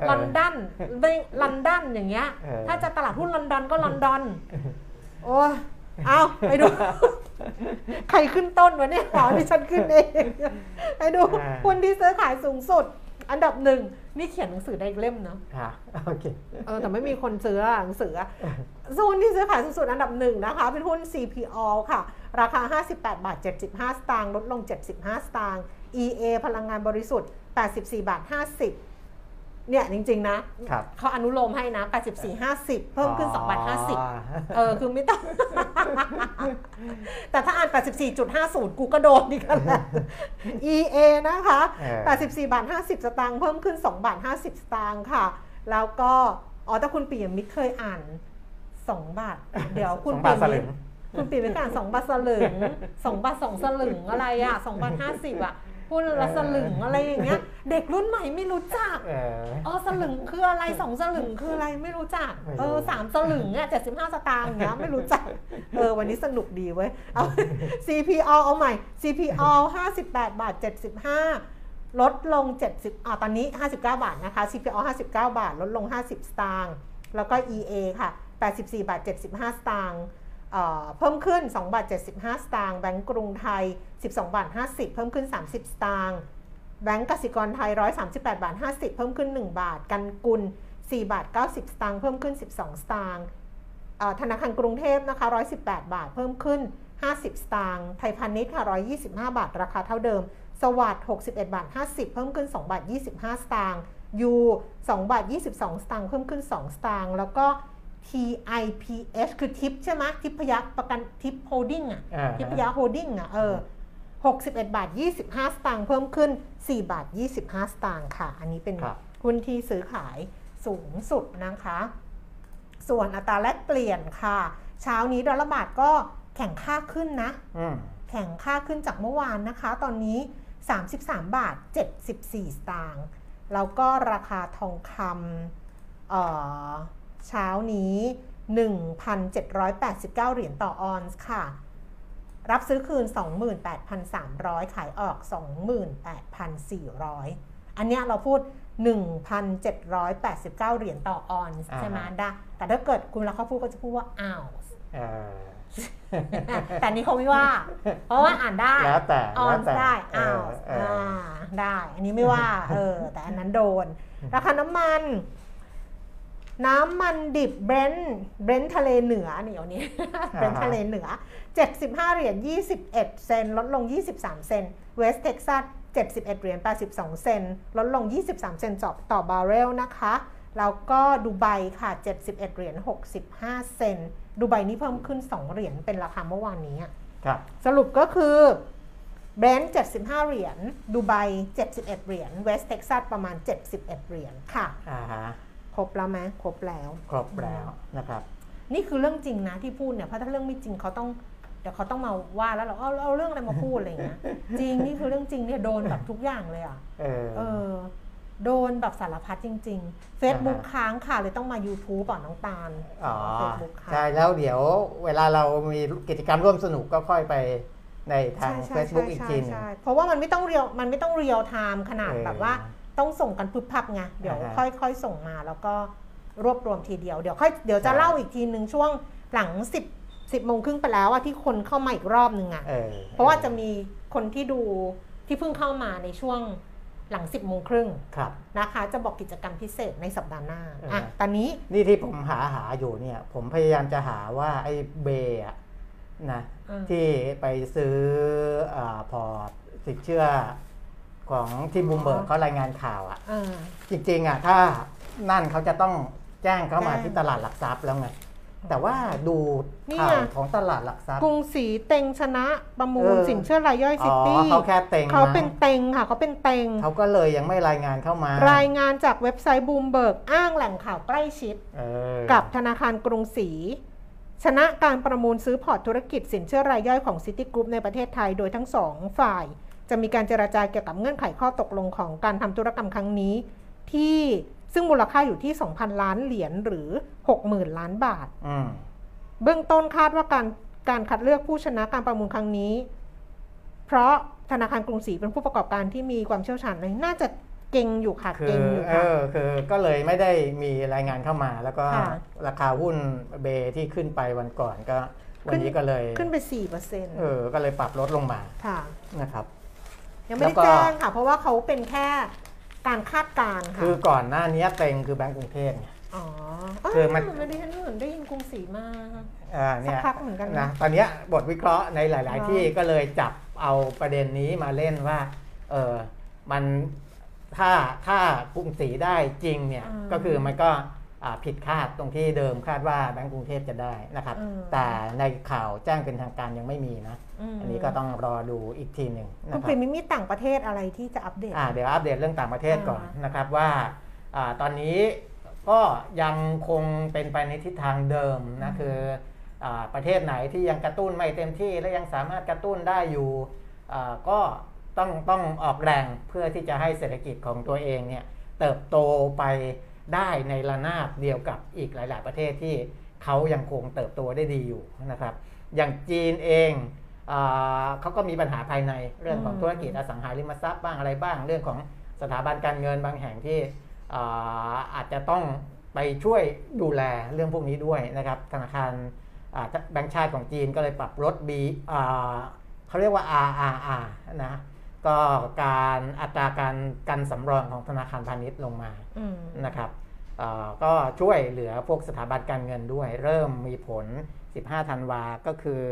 ลอนดอนไม่ลอนดอนอย่างเงี้ยเออถ้าจะตลาดหุ้นลอนดอนก็ลอนดอน โอ้ย เอาไปดู ใครขึ้นต้นวะเนี่ยขอดิฉันขึ้นเองไปดูอ่าหุ้นที่ซื้อขายสูงสุด อันดับหนึ่งนี่เขียนหนังสือได้อีกเล่มเนาะค่ะโอเคเออแต่ไม่มีคนซื้ออะหนังสืออะหุ้นที่ซื้อขายสูงสุดอันดับหนึ่งนะคะ เป็นหุ้น CPO ค่ะ ราคา 58 บาท 75 สตางค์ลดลง 75 สตางค์ EA พลังงานบริสุทธิ์ 84 บาท 50 เนี่ยจริง ๆ นะครับเขาอนุโลมให้นะ 84 50 เพิ่มขึ้น2บาท50 เออ คือไม่ต้อง แต่ถ้าอ่าน 84.50 กูก็โดนดีกันแหละ EA นะคะเออ84 บาท 50 สตางค์เพิ่มขึ้น 2 บาท 50 สตางค์ค่ะ แล้วก็ อ๋อแต่คุณปิยมิตรเคยอ่านสองบาท เดี๋ยวคุณสองบาทสลึงคุณปีไปก่อนสองบาทสลึงสองบาทสองสลึงอะไรอะสองบาทห้าสิบอะ พูดละสลึงอะไรอย่างเงี้ย เด็กรุ่นใหม่ไม่รู้จักเออเออสลึงคืออะไรสองสลึงคืออะไรไม่รู้จักไม่รู้เออสามสลึงเนี่ยเจ็ดสิบห้าสตางค์อย่างเงี้ยไม่รู้จักเออวันนี้สนุกดีเว้ยเอา CPO เอาใหม่ CPO 58บาท75ลดลง 70อ่าตอนนี้ 59 บาทนะคะ CPO 59 บาท ลดลง 50 สตางค์ แล้วก็ EA ค่ะ 84 บาท 75 สตางค์เอ่อ เพิ่มขึ้น 2 บาท 75 สตางค์แบงก์กรุงไทย 12 บาท 50 เพิ่มขึ้น 30 สตางค์แบงก์กสิกรไทย 138 บาท 50 เพิ่มขึ้น 1 บาท กันกุล 4 บาท 90 สตางค์เพิ่มขึ้น 12 สตางค์ธนาคารกรุงเทพนะคะ 118 บาท เพิ่มขึ้น 50 สตางค์ไทยพาณิชย์ค่ะ 125 บาท ราคาเท่าเดิม สวัสดิ์61 บาท 50 เพิ่มขึ้น 2 บาท 25 สตางค์ U 2บาท 22 สตางค์เพิ่มขึ้น 2 สตางค์แล้วก็ TIPH คือทิปใช่ไหมทิพยประกันทิปโฮลดิ้งอะอ่าทิพยโฮลดิ้งอะเออ61 บาท 25 สตางค์เพิ่มขึ้น 4 บาท 25 สตางค์ค่ะ อันนี้เป็นครับหุ้นที่ซื้อขายสูงสุดนะคะ ส่วนอัตราแลกเปลี่ยนค่ะ เช้านี้ดอลลาร์บาทก็แข่งค่าขึ้นนะอืมแข่งค่าขึ้นจากเมื่อวานนะคะ ตอนนี้ 33 บาท 74 สตางค์แล้วก็ราคาทองคำ เอ่อเช้านี้ 1,789 เหรียญต่อออนซ์ค่ะ รับซื้อคืน 28,300 ขายออก 28,400 อันเนี้ยเราพูด 1,789 เหรียญต่อออนซ์ใช่ไหมอ่าฮะได้แต่ถ้าเกิดคุณแล้วเขาพูดก็จะพูดว่าอ้าวเออแต่นี้เขาไม่ว่า เพราะว่าอ่านได้แล้วแต่ออแล้วนแต่ได้อ้าวเออเออได้ อันนี้ไม่ว่า เออ แต่อันนั้นโดน ราคาน้ำมัน น้ำมันดิบเบรนท์เบรนท์ทะเลเหนือนี่เอานี้เบรนท์ทะเลเหนือ 75 เหรียญ 21 เซนต์ ลดลง 23 เซนต์ เวสเท็กซัส 71 เหรียญ 82 เซนต์ ลดลง 23 เซนต์ต่อต่อบาร์เรลนะคะ แล้วก็ดูไบค่ะ 71 เหรียญ 65 เซนต์ ดูไบนี่เพิ่มขึ้น 2 เหรียญเป็นราคาเมื่อวานนี้อะครับสรุปก็คือเบรนท์75 เหรียญ ดูไบ 71 เหรียญ เวสเท็กซัสประมาณ 71 เหรียญค่ะอ่าฮะ ครบแล้วไหมครบแล้ว ครบแล้วนะครับ นี่คือเรื่องจริงนะที่พูดเนี่ยเพราะถ้าเรื่องไม่จริงเขาต้องเดี๋ยวเขาต้องมาว่าแล้วเราเอาเอาเรื่องอะไรมาพูดอะไรอย่างเงี้ยจริงนี่คือเรื่องจริงเนี่ยโดนแบบทุกอย่างเลยอะเออเออโดนแบบสารพัดจริง ๆ Facebook อ่าฮะค้างค่ะเลยต้องมา YouTube ก่อนน้องตาลอ๋อเฟซบุ๊กค้างใช่แล้วเดี๋ยวเวลาเรามีกิจกรรมร่วมสนุกก็ค่อยไปในทางใช่ใช่ Facebook ใช่อีกใช่ทีหนึงใช่เพราะว่ามันไม่ต้อง real มันไม่ต้อง real time ขนาดเออแบบว่า ต้องส่งกันพึ่บพั่บไงเดี๋ยวอ่าฮะค่อยค่อยส่งมาแล้วก็รวบรวมทีเดียวเดี๋ยวค่อยเดี๋ยวจะใช่เล่าอีกทีหนึ่งช่วงหลัง10 10โมงครึ่งไปแล้วอะที่คนเข้ามาอีกรอบหนึ่งอะเออเพราะว่าจะมีคนที่ดูที่เพิ่งเข้ามาในช่วงหลัง10โมงครึ่งครับนะคะ จะบอกกิจกรรมพิเศษในสัปดาห์หน้าเอออ่อะตอนนี้นี่ที่ผมหาหาอยู่เนี่ย ผมพยายามจะหาว่าไอ้ BAY อะนะอืมที่ไปซื้ออ่าพอร์ตสินเชื่อ ของที่บูมเบิร์กเขารายงานข่าวอะเออจริงๆอะถ้านั่นเขาจะต้องแจ้งเข้ามาแจ้งที่ตลาดหลักทรัพย์แล้วไงแต่ว่าดูนี่ข่าวไงของตลาดหลักทรัพย์กรุงศรีเต็งชนะประมูลเออสินเชื่อรายย่อยอ๋ซิอตี้เขาแค่เต็งเขาเป็นมั้งเต็งค่ะเขาเป็นเต็งเขาก็เลยยังไม่รายงานเข้ามา รายงานจากเว็บไซต์บูมเบิร์กอ้างแหล่งข่าวใกล้ชิดเออกับธนาคารกรุงศรีชนะการประมูลซื้อพอร์ตธุรกิจสินเชื่อรายย่อยของซิตี้กรุ๊ปในประเทศไทยโดยทั้งสองฝ่าย จะมีการเจราจาเกี่ยวกับเงื่อนไขข้อตกลงของการทำธุรกรรมครั้งนี้ ที่ซึ่งมูลค่าอยู่ที่ 2,000 ล้านเหรียญหรือ 60,000 ล้านบาทอืมเบื้องต้นคาดว่าการการคัดเลือกผู้ชนะการประมูลครั้งนี้ เพราะธนาคารกรุงศรีเป็นผู้ประกอบการที่มีความเชี่ยวชาญเลยน่าจะเก่งอยู่ค่ะคืเก่องอยู่เอค่ะ อคือก็เลยไม่ได้มีรายงานเข้ามา แล้วก็ค่ะ ราคาหุ้นเบย์ที่ขึ้นไปวันก่อนก็ วันนี้ก็เลยขึ้นไป4เปอร์เซ็นต์เออก็เลยปรับลดลงมาค่ะ นะครับ ยังไม่ได้แล้วก็แจ้งค่ะ เพราะว่าเขาเป็นแค่การคาดการณ์ค่ะคือก่อนหน้านี้เต็งคือแบงก์กรุงเทพไงอ๋อคือมันไม่ได้ฉันเหมือนได้ยินกรุงศรีมาอ่าเนี่ยสักพักเหมือนกันนะนะตอนเนี้ยบทวิเคราะห์ในหลายอ๋อๆที่ก็เลยจับเอาประเด็นนี้มาเล่นว่าเออมันถ้าถ้ากรุงศรีได้จริงเนี่ยก็คือมันก็อ่า ผิดคาดตรงที่เดิมคาดว่าแบงก์กรุงเทพจะได้นะครับ แต่ในข่าวแจ้งเป็นทางการยังไม่มีนะมอันนี้ก็ต้องรอดูอีกทีหนึ่งคุนะณครัปรีบมมีต่างประเทศอะไรที่จะอัปเดตอ่าเดี๋ยวอัปเดตเรื่องต่างประเทศก่อนอ่านนะครับว่าอาตอนนี้ก็ยังคงเป็นไปในทิศทางเดิมนะคืออาประเทศไหนที่ยังกระตุ้นไม่เต็มที่และยังสามารถกระตุ้นได้อยู่อ่าก็ต้องต้องออกแรงเพื่อที่จะให้เศรษฐกิจของตัวเองเนี่ยเติบโตไป ได้ในระนาบเดียวกับอีกหลาย ๆ ประเทศที่เขายังคงเติบโตได้ดีอยู่นะครับ อย่างจีนเองอเขาก็มีปัญหาภายในเรื่องของธุรกิจอสังหาริมทรัพย์บ้างอะไรบ้าง เรื่องของสถาบันการเงินบางแห่งที่อาอาจจะต้องไปช่วยดูแลเรื่องพวกนี้ด้วยนะครับ ธนาคารแบงก์ชาติของจีนก็เลยปรับลด B อ่าเขาเรียกว่า RRR นะ ก็การอัตราการกันสำรองของธนาคารพาณิชย์ลงมาอืมนะครับเอ่อก็ช่วยเหลือพวกสถาบันการเงินด้วย เริ่มมีผล 15 ธันวาก็คือ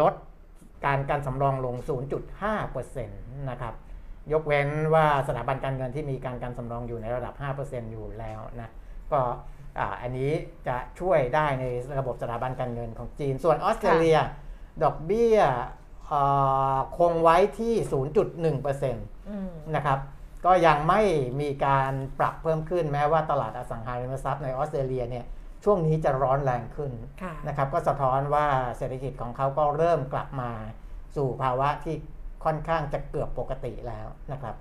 ลดการการสำรองลง 0.5%นะครับยกเว้นว่าสถาบันการเงินที่มีการการสำรองอยู่ในระดับ 5%อยู่แล้วนะก็อ่าอันนี้จะช่วยได้ในระบบสถาบันการเงินของจีน ส่วนออสเตรเลีย ดอกเบี้ยเอ่อ คงไว้ที่ 0.1%อืมนะครับก็ยังไม่มีการปรับเพิ่มขึ้นแม้ว่าตลาดอสังหาริมทรัพย์ในออสเตรเลียเนี่ยช่วงนี้จะร้อนแรงขึ้นค่ะนะครับก็สะท้อนว่าเศรษฐกิจของเขาก็เริ่มกลับมาสู่ภาวะที่ค่อนข้างจะเกือบปกติแล้วนะครับ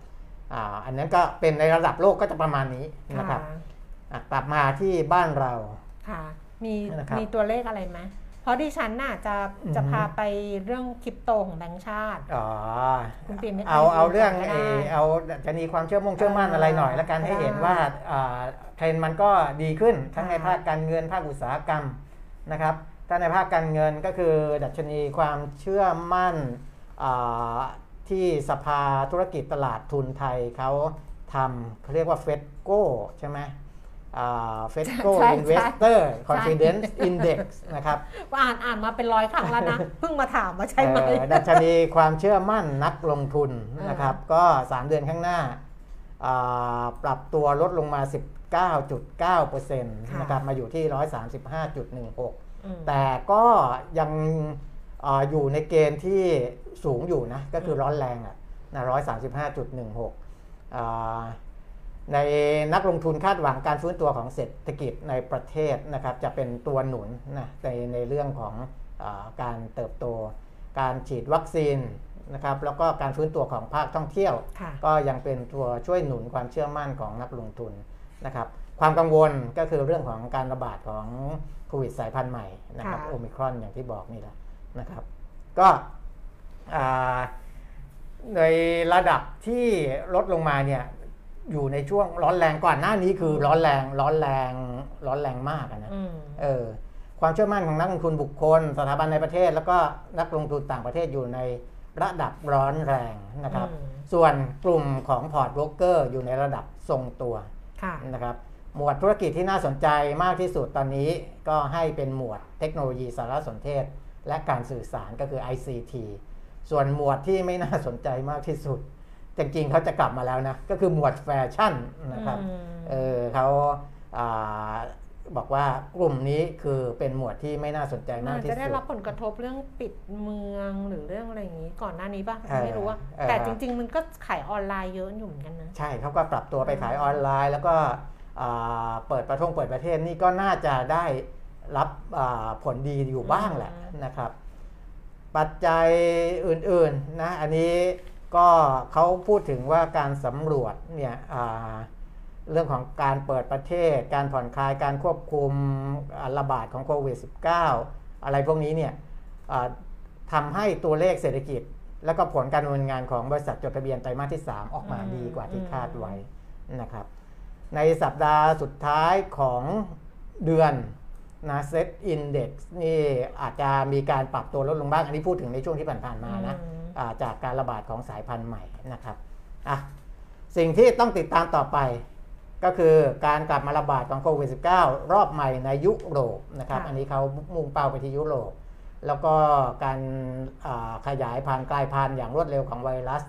อาอันนั้นก็เป็นในระดับโลกก็จะประมาณนี้นะครับอะกลับมาที่บ้านเราค่ะมีนะครับมีตัวเลขอะไรไหม เพราะดิฉันน่ะจะอือฮึจะพาไปเรื่องคริปโตของแบงก์ชาติอ๋อคุณปิ่นไม่เอาเคยเอาเรื่องก็ได้เออเอาจะมีความเชื่อมงเชื่อมั่นเออออะไรหน่อยแล้วกันให้เห็นได้ว่าอ่าเทรนด์มันก็ดีขึ้นทั้งในค่ะภาคการเงินภาคอุตสาหกรรมนะครับถ้าในภาคการเงินก็คือดัชนีความเชื่อมั่นอ่าที่สภาธุรกิจตลาดทุนไทยเขาทำเขาเรียกว่า FETCO ใช่ไหม FETCO ใช่ใช่ investor confidence index นะครับว่าอ่านอ่านมาเป็นร้อยครั้งแล้วนะ เพิ่งมาถามว่าใช่ไหมเอ่อดัชนีความเชื่อมั่นนักลงทุนอ่านนะครับ ก็ 3 เดือนข้างหน้าอ่าปรับตัวลดลงมา 19.9%นะครับมาอยู่ที่ 135.16อืมแต่ก็ยังอาอยู่ในเกณฑ์ที่สูงอยู่นะ ก็คือร้อนแรงอะนะ135.16อ่า ในนักลงทุนคาดหวังการฟื้นตัวของเศรษฐกิจในประเทศนะครับจะเป็นตัวหนุนนะในในเรื่องของอาการเติบโต การฉีดวัคซีนนะครับแล้วก็การฟื้นตัวของภาคท่องเที่ยวค่ะก็ยังเป็นตัวช่วยหนุนความเชื่อมั่นของนักลงทุนนะครับความกังวลก็คือเรื่องของการระบาดของโควิดสายพันธุ์ใหม่นะครับค่ะโอมิครอนอย่างที่บอกนี่แหละนะครับ ก็อ่าในระดับที่ลดลงมาเนี่ย อยู่ในช่วงร้อนแรงก่อนหน้านี้คือร้อนแรงร้อนแรงร้อนแรงมากอะนะอืมเออความเชื่อมั่นของนักลงทุนบุคคล สถาบันในประเทศ แล้วก็นักลงทุนต่างประเทศอยู่ในระดับร้อนแรงนะครับอืมส่วนกลุ่มของพอร์ตโบรกเกอร์อยู่ในระดับทรงตัวค่ะนะครับหมวดธุรกิจที่น่าสนใจมากที่สุดตอนนี้ก็ให้เป็นหมวดเทคโนโลยีสารสนเทศ และการสื่อสารก็คือ ICT ส่วนหมวดที่ไม่น่าสนใจมากที่สุด จริงๆเขาจะกลับมาแล้วนะ ก็คือหมวดแฟชั่นนะครับอืมเออเขาอ่าบอกว่ากลุ่มนี้คือเป็นหมวดที่ไม่น่าสนใจมากมันที่จะได้สุดรับผลกระทบเรื่องปิดเมืองหรือเรื่องอะไรอย่างนี้ ก่อนหน้านี้ป่ะเออไม่รู้ว่าเออแต่จริง ๆ มันก็ขายออนไลน์เยอะอยู่เหมือนกันนะ ใช่เขาก็ปรับตัวไปขายออนไลน์ แล้วก็อ่าเปิดประทงเปิดประเทศนี่ก็น่าจะได้รับอ่าผลดีอยู่บ้างแหละอืมนะครับ ปัจจัยอื่นๆนะอันนี้ ก็เขาพูดถึงว่าการสำรวจเนี่ยเรื่องของการเปิดประเทศ การผ่อนคลายการควบคุมระบาดของโควิด -19 อะไรพวกนี้เนี่ยทำให้ตัวเลขเศรษฐกิจ แล้วก็ผลการดำเนินงานของบริษัทจดทะเบียนไตรมาสที่ 3 ออกมาดีกว่าที่คาดไว้นะครับ ในสัปดาห์สุดท้ายของเดือนนะเซ็ตอินเด็กซ์นี่อาจจะมีการปรับตัวลดลงบ้าง อันนี้พูดถึงในช่วงที่ผ่านๆมานะ จากการระบาดของสายพันธุ์ใหม่นะครับอะสิ่งที่ต้องติดตามต่อไป ก็คือการกลับมาระบาดของโควิด -19 รอบใหม่ในยุโรปนะครับค่ะอันนี้เขามุ่งเป้าไปที่ยุโรป แล้วก็การอ่าขยายพันธุ์กลายพันธุ์อย่างรวดเร็วของไวรัส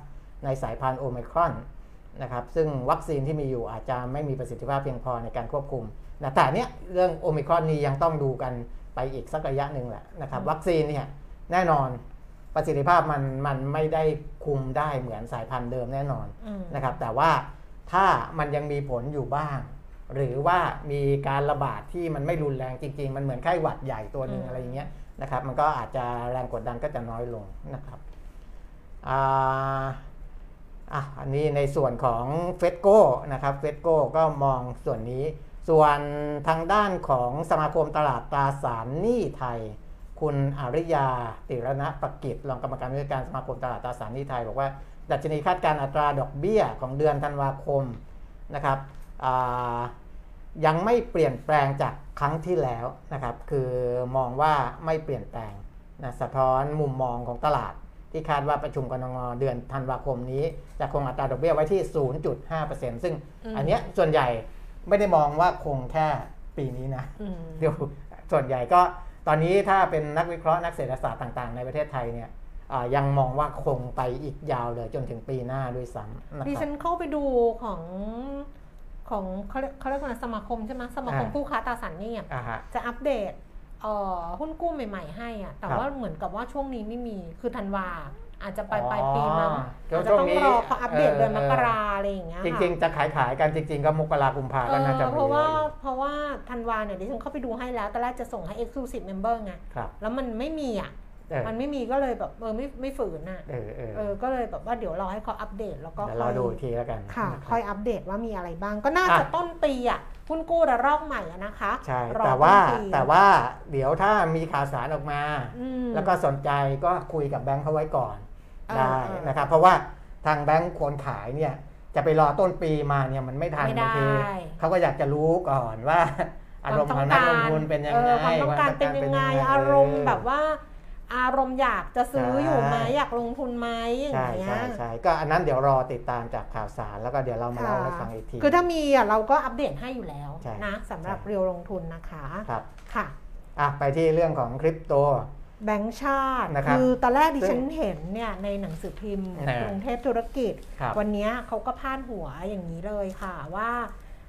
ในสายพันธุ์โอไมครอนนะครับ ซึ่งวัคซีนที่มีอยู่อาจจะไม่มีประสิทธิภาพเพียงพอในการควบคุมนะแต่เนี้ยเรื่องโอมิครอนนี้ยังต้องดูกันไปอีกสักระยะหนึ่งแหละนะครับ วัคซีนเนี่ยแน่นอน ประสิทธิภาพมันมันไม่ได้คุมได้เหมือนสายพันธุ์เดิมแน่นอนอืมนะครับ แต่ว่าถ้ามันยังมีผลอยู่บ้าง หรือว่ามีการระบาดที่มันไม่รุนแรงจริง ๆ มันเหมือนไข้หวัดใหญ่ตัวหนึ่งอืมอะไรอย่างเงี้ยนะครับ มันก็อาจจะแรงกดดันก็จะน้อยลงนะครับอ่าอะอันนี้ในส่วนของเฟสโก้นะครับเฟสโก้ก็มองส่วนนี้ ส่วนทางด้านของสมาคมตลาดตราสารหนี้ไทย คุณอริยา ติรณประกิจรองกรรมการผู้จัดการสมาคมตลาดตราสารหนี้ไทย บอกว่าดัชนีคาดการณ์อัตราดอกเบี้ยของเดือนธันวาคมนะครับอ่ายังไม่เปลี่ยนแปลงจากครั้งที่แล้วนะครับ คือมองว่าไม่เปลี่ยนแปลงนะสะท้อนมุมมองของตลาด ที่คาดว่าประชุมกรงเดือนธันวาคมนี้ จะคงอัตราดอกเบี้ยไว้ที่ 0.5%ซึ่งอืมอันเนี้ยส่วนใหญ่ไม่ได้มองว่าคงแค่ปีนี้นะอืมเดี๋ยวส่วนใหญ่ก็ ตอนนี้ถ้าเป็นนักวิเคราะห์นักเศรษฐศาสตร์ต่าง ๆ ในประเทศไทยเนี่ยอ่ายังมองว่าคงไปอีกยาวเลยจนถึงปีหน้าด้วยซ้ำนะดิครัฉับนเข้าไปดูของของเขาเรียกเขาเรียกว่าสมาคมใช่ไหมสมาคมอ่าผู้ค้าตราสารหนี้อะอ่าฮะจะอัปเดตเอ่อหุ้นกู้ใหม่ ๆ ให้อะแต่ครับว่าเหมือนกับว่าช่วงนี้ไม่มีคือธันวา อาจจะไปอ๋อปลายปีมั้งเดี๋ยวอาจจะช่วต้องงนี้รอเขาอัปเดตเออเดือนมกเออราอะไรอย่างเงี้ยจริง ๆ จะขายขายๆกันจริง ๆ ก็มกรากุมภาๆก็น่าจะเออมีเพราะว่าเพราะว่าธันวาเนี่ยดิฉันเข้าไปดูให้แล้วตอนแรกจะส่งให้ exclusive member ไงครับแล้วมันไม่มีอะเออมันไม่มีก็เลยแบบเออไม่ไม่ฝืนอะเออเออเออก็เลยแบบว่าเดี๋ยวรอให้เขาอัปเดตแล้วก็เดี๋ยวรอดูอีกทีแล้วกันค่ะนะรับค่อยอัปเดตว่ามีอะไรบ้าง ก็น่าจะอะต้นปีอะหุ้นกู้ระลอกใหม่อะนะคะใช่รอแต่ว่าต้นปีแต่ว่าเดี๋ยวถ้ามีข่าวสารออกมาอืมแล้วก็สนใจก็คุยกับแบงค์เขาไว้ก่อนเออ ได้เออนะครับเพราะว่าทางแบงค์คนขายเนี่ยจะไปรอต้นปีมาเนี่ยมันไม่ทันไม่บางทีได้เขาก็อยากจะรู้ก่อนว่า อารมณ์ของนักลงทุนเป็นยังเอไงอความต้องการเป็นยังไงอารมณ์แบบว่า อารมณ์อยากจะซื้ออยู่ไหมอยากลงทุนไหมอย่างใช่เงี้ใช่ยใช่ก็อันนั้นเดี๋ยวรอติดตามจากข่าวสารแล้วก็เดี๋ยวเรามาเล่าให้ฟังอีกทีคือถ้ามีอะเราก็อัปเดตให้อยู่แล้วใช่นะสำหรับใช่เรียวลงทุนนะคะครับค่ะอะไปที่เรื่องของคริปโต แบงก์ชาตินะครับคือตอนแรกดิซึ่ฉังนเห็นเนี่ยในหนังสือพิมพ์เออกรุงเทพธุรกิจครับวันเนี้ยเขาก็พาดหัวอย่างนี้เลยค่ะว่า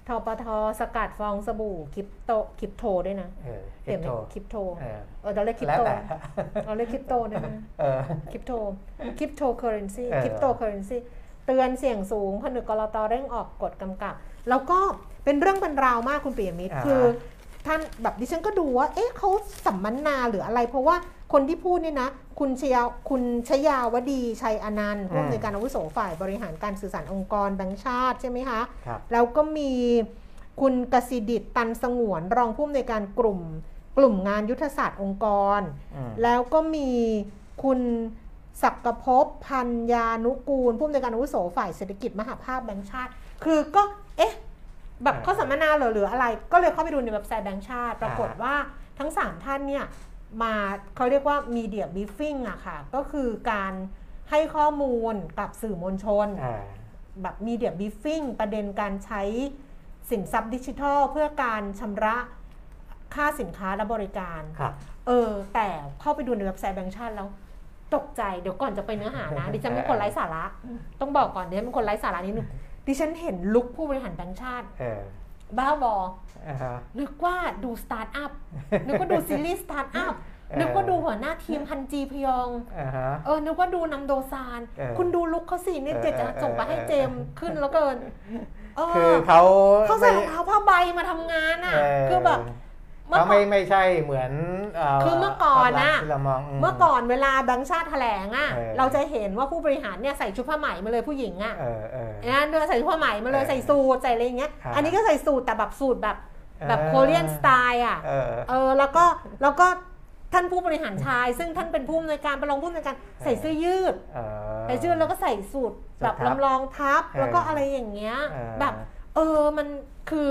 ทปทสกัดฟองสบู่คริปโตคริปโตด้วยนะเออคเปลี่ริยนปเป็นโตคริปโตเออเออเราเรียกคริปแล้วโตแต่เราเรียกคริปโตได้ไหมเออคริปโตคริปโตเคอร์เรนซีเออคริปโตเคอร์เรนซีเตือนเสี่ยงสูงผนึก ก.ล.ต.เร่งออกกฎกำกับ แล้วก็เป็นเรื่องเป็นราวมากคุณปิยมิตรอ่าคือท่านแบบดิฉันก็ดูว่า เอ๊ะเขาสัมมนาหรืออะไร เพราะว่า คนที่พูดเนี่ยนะ คุณชยาคุณชยาวดีชัยอนันต์ผู้อำนวยการอาวุโสฝ่ายบริหารการสื่อสารองค์กรแบงก์ชาติใช่ไหมคะครับแล้วก็มีคุณกสิดิตตันสงวน รองผู้อำนวยการกลุ่ม กลุ่มงานยุทธศาสตร์องค์กรอืมแล้วก็มีคุณศักภพพันยานุกูล ผู้อำนวยการอาวุโสฝ่ายเศรษฐกิจมหภาคแบงค์ชาติ คือก็เอ๊ะแบบอ่าข้อสัมมนาเหรอหรืออะไร ก็เลยเข้าไปดูในเว็บไซต์แบงค์ชาติ ปรากฏอ่าว่าทั้ง 3 ท่านเนี่ย มาเขาเรียกว่า media briefing อะค่ะ ก็คือการให้ข้อมูลกับสื่อมวลชนอ่าแบบ media briefing ประเด็นการใช้สินทรัพย์ดิจิทัล เพื่อการชำระค่าสินค้าและบริการครับเออ แต่เข้าไปดูในเว็บไซต์แบงค์ชาติแล้ว ตกใจเดี๋ยวก่อนจะไปเนื้อหานะ ดิฉันเป็นคนไร้สาระ ต้องบอกก่อนดิฉันเป็นคนไร้สาระนิดนึงดิฉันเห็น look ผู้บริหารแบงค์ชาติเออ บ้าบออ่าฮะ นึกว่าดูสตาร์ทอัพ นึกว่าดูซีรีส์สตาร์ทอัพ เออ นึกว่าดูหัวหน้าทีมฮันจีพยอง อ่าฮะ เออ นึกว่าดูนัมโดซาน เออคุณดู look เขาสินี่เออเจจะเออส่งไปให้เออ เจมส์ขึ้นแล้วเกิน เออคือเขาเขาใส่ไม่รองเท้าผ้าใบมาทำงานอะ เออ คือแบบ เมื่อเขาก่ไม่อนไม่ใช่เหมือนเคือเมื่อก่อนน่ะภาพลักษณ์ที่เรามองเมื่อก่อนเวลาแบงค์ชาติแถลงอะเออเราจะเห็นว่าผู้บริหารเนี่ยใส่ชุดผ้าไหมมาเลยผู้หญิงอะเออเออนะเดินใส่ชุดผ้าไหมมาเลยเออใส่สูทใส่อะไรอย่างเงี้ยครับอันนี้ก็ใส่สูทแต่แบบสูทแบบแบบเออโคเรียนสไตล์อะเออเออแล้วก็แล้วก็ท่านผู้บริหารชาย ซึ่งท่านเป็นผู้อำนวยการเป็นรองผู้อำนวยการใส่เสื้อยืดเออใส่เสื้อแล้วก็ใส่สูทแบบทับลำลองทับเออแล้วก็อะไรอย่างเงี้ยเออแบบเออมันคือ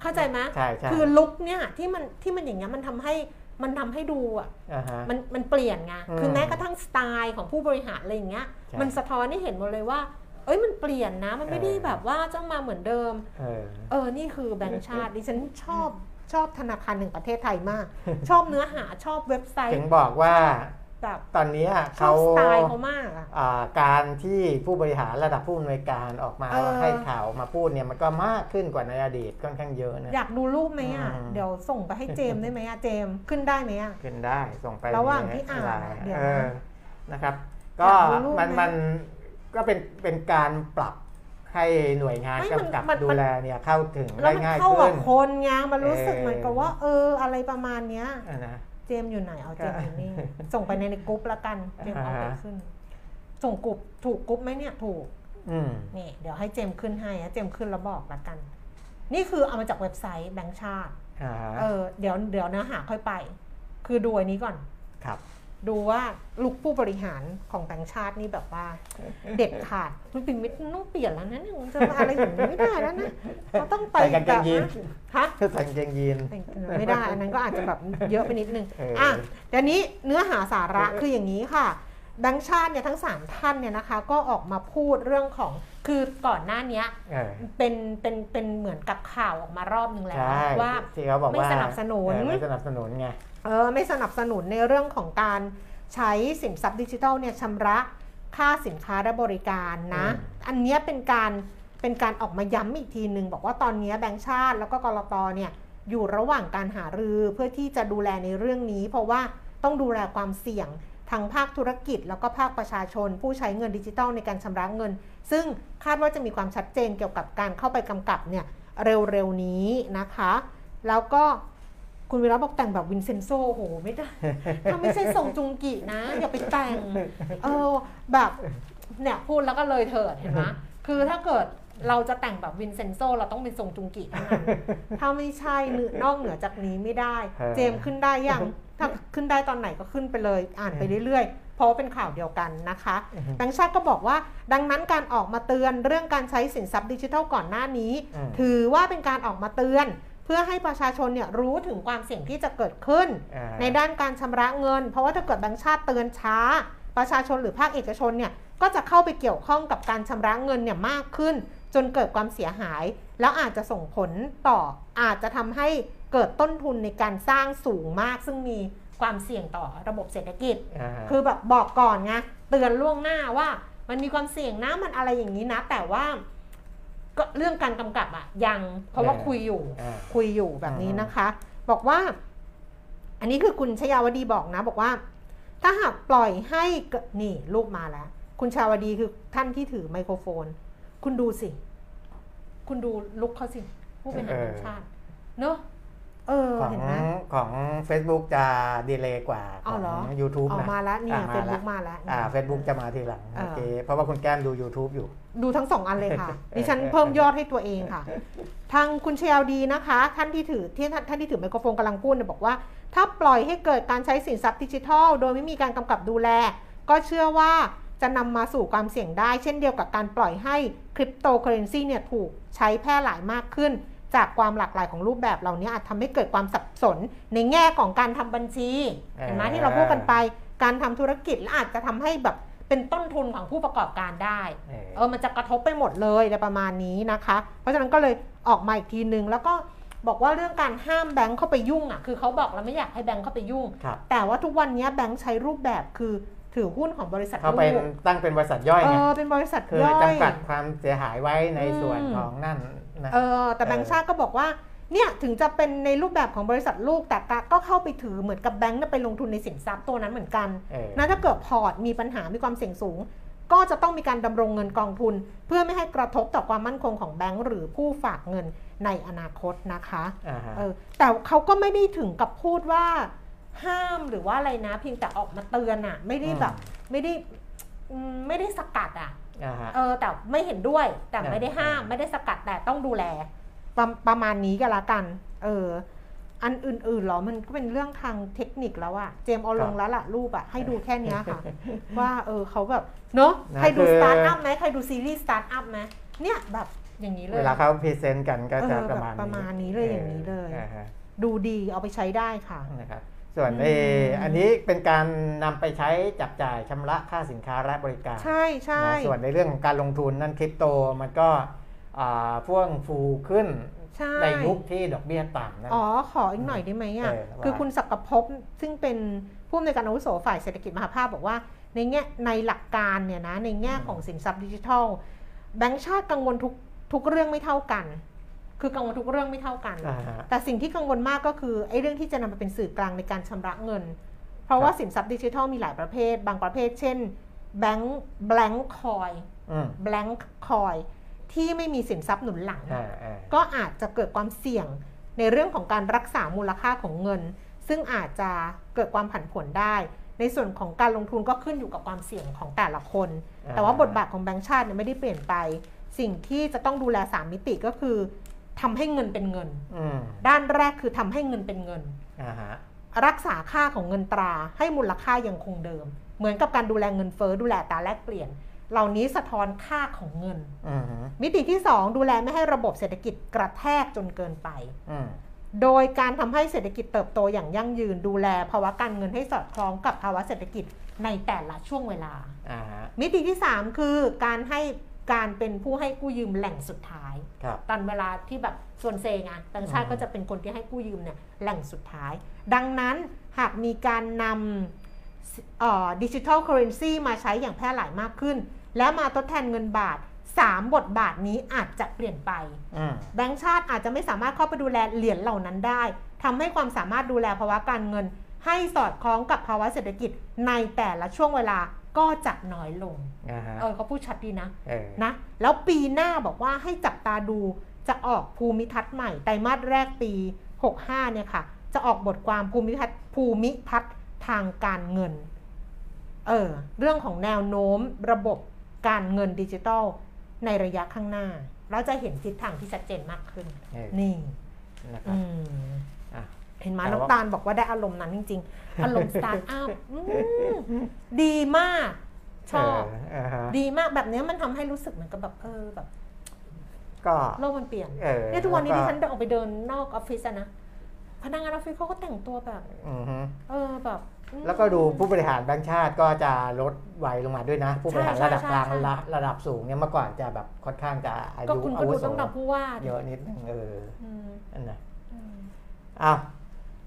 เข้าใจไหมใช่ใช่คือลุคเนี่ยที่มันที่มันอย่างเงี้ยมันทำให้มันทำให้ดูอะอ่าฮะมันมันเปลี่ยนไงอืมคือแม้กระทั่งสไตล์ของผู้บริหารอะไรอย่างเงี้ยใช่มันสะท้อนให้เห็นหมดเลยว่า เอ้ยมันเปลี่ยนนะ มันไม่ได้เออแบบว่าจ้องมาเหมือนเดิมเออเออ นี่คือแบงค์ชาติดิฉันชอบชอบธนาคารหนึ่งประเทศไทยมาก ชอบเนื้อหาชอบเว็บไซถึต์งบอกว่า แบบตอนนี้ชอเขาบสไตล์เขามากอะอ่าการที่ผู้บริหารระดับผู้อำนวยการออกมาเออให้ข่าวมาพูดเนี่ยมันก็มากขึ้นกว่าในอดีตค่อนข้างเยอะนะอยากดูรูปไหมอะอืมเดี๋ยวส่งไปให้เจมส์ได้ไหมอะเจมส์ขึ้นได้ไหมอะขึ้นได้ส่งไประหว่างในที่อ่านไลอะเดี๋ยวเอนะอนะครับอก็ยากดูรูปมันไหมมันก็เป็นเป็นการปรับให้หน่วยงานไม่มันกำกับมันดูแลเนี่ยเข้าถึงแล้ได้วมันง่ายเข้าขึ้กับนคนไงมันรู้สึกเออเหมือนกับว่า เอออะไรประมาณเนี้ยอะนะ เจมส์อยู่ไหนเอาเจมส์อยู่นี่ก็ส่งไปในในกรุ๊ปละกันเจมส์เอาไปอ่าฮะขึ้น ส่งกรุ๊ปถูกกรุ๊ปไหมเนี่ยถูกอืมนี่เดี๋ยวให้เจมส์ขึ้นให้นะเจมส์ขึ้นแล้วบอกละกัน นี่คือเอามาจากเว็บไซต์แบงค์ชาติอ่าฮะเออเดี๋ยวเดี๋ยวเนื้อหาค่อยไป คือดูอันนี้ก่อนครับ ดูว่า look ผู้บริหารของแบงค์ชาตินี่แบบว่า เด็ดขาดคุณปิ่นมิตรต้องเปลี่ยนแล้วนะเนี่ยจะมาอะไรอย่างนี้ไม่ได้แล้วนะเขาต้องไปใส่กางเกแบงบยีนฮะใส่กางเกงยีนไม่ได้อันนั้นก็อาจจะแบบเยอะไปนิดนึงเอออ่อะเดี๋ยวนี้เนื้อหาสาระคืออย่างนี้ค่ะแบงค์ชาติเนี่ยทั้ง 3 ท่านเนี่ยนะคะ ก็ออกมาพูดเรื่องของคือก่อนหน้าเนี้ยเออเป็นเป็นเป็นเหมือนกับข่าวออกมารอบนึงแล้วใช่ว่าที่เขาบอกไม่ว่าสนับสนุนเออไม่สนับสนุนไง เออไม่สนับสนุนในเรื่องของการใช้สินทรัพย์ดิจิทัลเนี่ยชำระค่าสินค้าและบริการนะอืมอันเนี้ยเป็นการเป็นการออกมาย้ำอีกทีหนึ่งบอกว่าตอนเนี้ยแบงก์ชาติแล้วก็กรตเนี่ยอยู่ระหว่างการหารือเพื่อที่จะดูแลในเรื่องนี้ เพราะว่าต้องดูแลความเสี่ยงทางภาคธุรกิจ แล้วก็ภาคประชาชน ผู้ใช้เงินดิจิทัลในการชำระเงิน ซึ่งคาดว่าจะมีความชัดเจนเกี่ยวกับการเข้าไปกำกับเนี่ยเร็วๆนี้นะคะ แล้วก็ คุณวิระบอกแต่งแบบวินเซนโซโหไม่ได้ ถ้าไม่ใช่ส่งจุงกินะ อย่าไปแต่ง เออแบบเนี่ยพูดแล้วก็เลยเถิดเห็นไหมคือถ้าเกิดเราจะแต่งแบบวินเชนโซเราต้องเป็นซงจุงกิเท่านั้นถ้าไม่ใช่เนื้อนอกเหนือจากนี้ไม่ได้เออเจมส์ขึ้นได้ยังถ้าขึ้นได้ตอนไหนก็ขึ้นไปเลย อ่านไปเรื่อยๆ เพราะว่าเป็นข่าวเดียวกันนะคะแบงค์ชาติก็บอกว่า ดังนั้นการออกมาเตือนเรื่องการใช้สินทรัพย์ดิจิทัลก่อนหน้านี้อืมถือว่าเป็นการออกมาเตือนเพื่อให้ประชาชนเนี่ยรู้ถึงความเสี่ยงที่จะเกิดขึ้นอ่าในด้านการชำระเงิน เพราะว่าถ้าเกิดแบงค์ชาติเตือนช้า ประชาชนหรือภาคเอกชนเนี่ยก็จะเข้าไปเกี่ยวข้องกับการชำระเงินเนี่ยมากขึ้น จนเกิดความเสียหาย แล้วอาจจะส่งผลต่ออาจจะทำให้เกิดต้นทุนในการสร้างสูงมาก ซึ่งมีความเสี่ยงต่อระบบเศรษฐกิจอ่าคือแบบบอกก่อนไงเตือนล่วงหน้าว่า มันมีความเสี่ยงนะมันอะไรอย่างนี้นะ แต่ว่า ก็เรื่องการกำกับอะยังเพราะว่าคุยอยู่อ่าคุยอยู่แบบนี้อือฮึนะคะ บอกว่า อันนี้คือคุณชยาวดีบอกนะ บอกว่า ถ้าหากปล่อยให้เกิดนี่รูปมาแล้ว คุณชาวดีคือท่านที่ถือไมโครโฟน คุณดูสิ คุณดูลุกเขาสิ ผู้เป็นหารแห่งชาติเนอะ เออของเห็นไหมของ Facebook จะดีเลย์กว่าขอ๋อองเหรอ YouTube ออกนะมาแล้วเนี่ยอะเฟมาซแล้วบุ๊กมาแล้วอ่า Facebook จะมาทีหลังอ่าโอเคเพราะว่าคุณแก้มดู YouTube อยู่ ดูทั้งสองอันเลยค่ะ ดิฉันเพิ่มยอดให้ตัวเองค่ะ ทางคุณเชลดีนะคะ ท่านที่ถือที่ท่านท่านที่ถือไมโครโฟนกำลังพูดเนี่ยบอกว่า ถ้าปล่อยให้เกิดการใช้สินทรัพย์ดิจิทัล โดยไม่มีการกำกับดูแล ก็เชื่อว่าจะนำมาสู่ความเสี่ยงได้ เช่นเดียวกับการปล่อยให้คริปโตเคอเรนซีเนี่ยถูกใช้แพร่หลายมากขึ้น จากความหลากหลายของรูปแบบเหล่านี้อาจทำให้เกิดความสับสนในแง่ของการทำบัญชีเห็นไหมที่เราพูดกันไป การทำธุรกิจและอาจจะทำให้แบบเป็นต้นทุนของผู้ประกอบการได้ เออเออมันจะกระทบไปหมดเลยอะไรประมาณนี้นะคะ เพราะฉะนั้นก็เลยออกมาอีกทีนึง แล้วก็บอกว่าเรื่องการห้ามแบงค์เข้าไปยุ่งอะ คือเขาบอกแล้วไม่อยากให้แบงค์เข้าไปยุ่งครับแต่ว่าทุกวันนี้แบงค์ใช้รูปแบบคือถือหุ้นของบริษัทเขาเป็นลูกตั้งเป็นบริษัทย่อยเอไงอเป็นบริษัทคือย่อยจำกัดความเสียหายไว้ในส่วนอืมของนั่น นะเออแต่แบงค์ชาติก็บอกว่าเนี่ยถึงจะเป็นในรูปแบบของบริษัทลูกแต่ก็เข้าไปถือเหมือนกับแบงค์เนี่ยไปลงทุนในสินทรัพย์ตัวนั้นเหมือนกันเออนะถ้าเกิดพอร์ตมีปัญหามีความเสี่ยงสูง ก็จะต้องมีการดำรงเงินกองทุน เพื่อไม่ให้กระทบต่อความมั่นคงของแบงก์หรือผู้ฝากเงินในอนาคตนะคะอ่าฮะเออแต่เขาก็ไม่ได้ถึงกับพูดว่า ห้ามหรือว่าอะไรนะ เพียงแต่ออกมาเตือนอะไม่ได้แบบไม่ได้อืมไม่ได้สกัดอะอ่าฮะ เออแต่ไม่เห็นด้วยแต่อ่าไม่ได้ห้ามอ่าไม่ได้สกัดแต่ต้องดูแล ประประมาณนี้ก็แล้วกัน เออ อันอื่นๆเหรอมันก็เป็นเรื่องทางเทคนิคแล้วอะเจมส์เอาลงแล้วล่ะรูปอะให้ดูแค่เนี้ยค่ะ ว่าเออเขาแบบเนอะนะใครดูคือสตาร์ทอัพไหมใครดูซีรีส์สตาร์ทอัพไหมเนี่ยแบบอย่างนี้เลยเวลาเขา present กันก็จะเออประมาณแบบประมาณนี้เลยอย่างนี้เลยอ่าฮะดูดีเอาไปใช้ได้ค่ะนะครับ ส่วนอืมเอออันนี้เป็นการนำไปใช้จับจ่ายชำระค่าสินค้าและบริการ ใช่ใช่นะส่วนในเรื่องของการลงทุนนั่นคริปโตมันก็อ่าพ่วงฟูขึ้นใช่ในยุคที่ดอกเบี้ยต่ำนะอ๋อ ขออีกหน่อยได้ไหมอะเออว่าคือคุณศักดิ์ภพซึ่งเป็นผู้อำนวยการอาวุโสฝ่ายเศรษฐกิจมหาภาคบอกว่า ในแง่ในหลักการเนี่ยนะในแง่ของสินทรัพย์ดิจิทัล แบงก์ชาติกังวลทุกทุกเรื่องไม่เท่ากัน คือกังวลทุกเรื่องไม่เท่ากันอ่าฮะแต่สิ่งที่กังวลมากก็คือไอ้เรื่องที่จะนำมาเป็นสื่อกลางในการชำระเงิน เพราะว่าครับสินทรัพย์ดิจิทัลมีหลายประเภท บางประเภท เช่นแบงค์แบงค์คอยอืม blank coin ที่ไม่มีสินทรัพย์หนุนหลังอ่าอ่าก็อาจจะเกิดความเสี่ยงในเรื่องของการรักษามูลค่าของเงิน ซึ่งอาจจะเกิดความผันผวนได้ ในส่วนของการลงทุนก็ขึ้นอยู่กับความเสี่ยงของแต่ละคนอ่าแต่ว่าบทบาทของแบงก์ชาติเนี่ยไม่ได้เปลี่ยนไป สิ่งที่จะต้องดูแล 3 มิติก็คือ ทำให้เงินเป็นเงินอืมด้านแรกคือทำให้เงินเป็นเงินอ่าฮะรักษาค่าของเงินตราให้มูลค่ายังคงเดิม เหมือนกับการดูแลเงินเฟ้อดูแลอัตราแลกเปลี่ยน เหล่านี้สะท้อนค่าของเงินอืมฮึมิติที่ 2 ดูแลไม่ให้ระบบเศรษฐกิจกระแทกจนเกินไปอืมโดยการทำให้เศรษฐกิจเติบโตอย่างยั่งยืน ดูแลภาวะการเงินให้สอดคล้องกับภาวะเศรษฐกิจในแต่ละช่วงเวลาอ่าฮะมิติที่ 3 คือการให้ การเป็นผู้ให้กู้ยืมแหล่งสุดท้าย ครับ ตอนเวลาที่แบบส่วนเซงานต่างชาติอืม ก็จะเป็นคนที่ให้กู้ยืมเนี่ยแหล่งสุดท้าย ดังนั้นหากมีการนำดิจิทัลเคอเรนซีมาใช้อย่างแพร่หลายมากขึ้น และมาทดแทนเงินบาท 3 บทบาทนี้อาจจะเปลี่ยนไป อืม แบงก์ชาติอาจจะไม่สามารถเข้าไปดูแลเหรียญเหล่านั้นได้ทำให้ความสามารถดูแลภาวะการเงิน ให้สอดคล้องกับภาวะเศรษฐกิจในแต่ละช่วงเวลา ก็จะน้อยลงอ่าฮะเออเขาพูดชัดดีนะเออนะ แล้วปีหน้าบอกว่าให้จับตาดูจะออกภูมิทัศน์ใหม่ไตรมาสแรกปี 65 เนี่ยค่ะ จะออกบทความภูมิทัศน์ภูมิทัศน์ทางการเงิน เออ เรื่องของแนวโน้มระบบการเงินดิจิทัลในระยะข้างหน้า เราจะเห็นทิศทางที่ชัดเจนมากขึ้นเออนี่นะครับอืมอะ เห็นไหมแต่ว่าน้ำตาลบอกว่าได้อารมณ์นั้นจริง ๆ อารมณ์สตาร์ทอัพอืมดีมาก ชอบเอ่าฮะดีมากแบบเนี้ยมันทำให้รู้สึกเหมือนกับแบบเออแบบ ก็โลกมันเปลี่ยนเออเนี่ยทุกวันนี้แล้วที่ก็ฉันเดินออกไปเดินนอกออฟฟิศอะนะพนักงานออฟฟิศเขาก็แต่งตัวแบบอือฮึเออแบบอืมแล้วก็ดูผู้บริหารแบงค์ชาติก็จะลดวัยลงมาด้วยนะ ผู้บริหารใช่ระดับใช่กลางใช่ระระดับสูงเนี่ยเมื่อก่อนจะแบบค่อนข้างจะอาก็ยุคุณอาก็วุดูโสต้องดับผู้ว่าดิเยอะนิดนึงเอออืมนั่นนะอืมอ้าว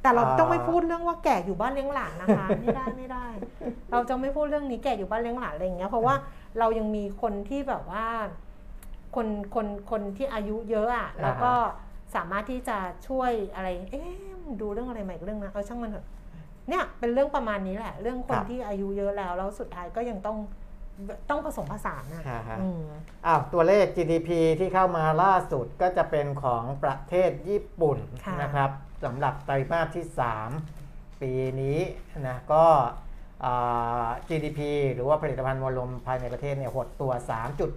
แต่เราอ่าต้องไม่พูดเรื่องว่าแก่อยู่บ้านเลี้ยงหลานนะคะไม่ได้ไม่ได้ เราจะไม่พูดเรื่องนี้แก่อยู่บ้านเลี้ยงหลานอะไรอย่างเงี้ยเพราะว่าเรายังมีคนที่แบบว่า คนคนคนที่อายุเยอะอะแล้วก็สามารถที่จะช่วยอะไร เอ๊ะมันดูเรื่องอะไรใหม่เรื่องนะเออช่างมันเถอะเนี่ยเป็นเรื่องประมาณนี้แหละ เรื่องคนที่อายุเยอะแล้วแล้วสุดท้ายก็ยังต้องต้องผสมผสานนะฮะฮะอืมอ้าวตัวเลข GDP ที่เข้ามาล่าสุดก็จะเป็นของประเทศญี่ปุ่นค่ะนะครับ สำหรับไตรมาสที่ 3 ปีนี้นะก็อ่า GDP หรือว่าผลิตภัณฑ์มวลรวมภายในประเทศเนี่ยหดตัว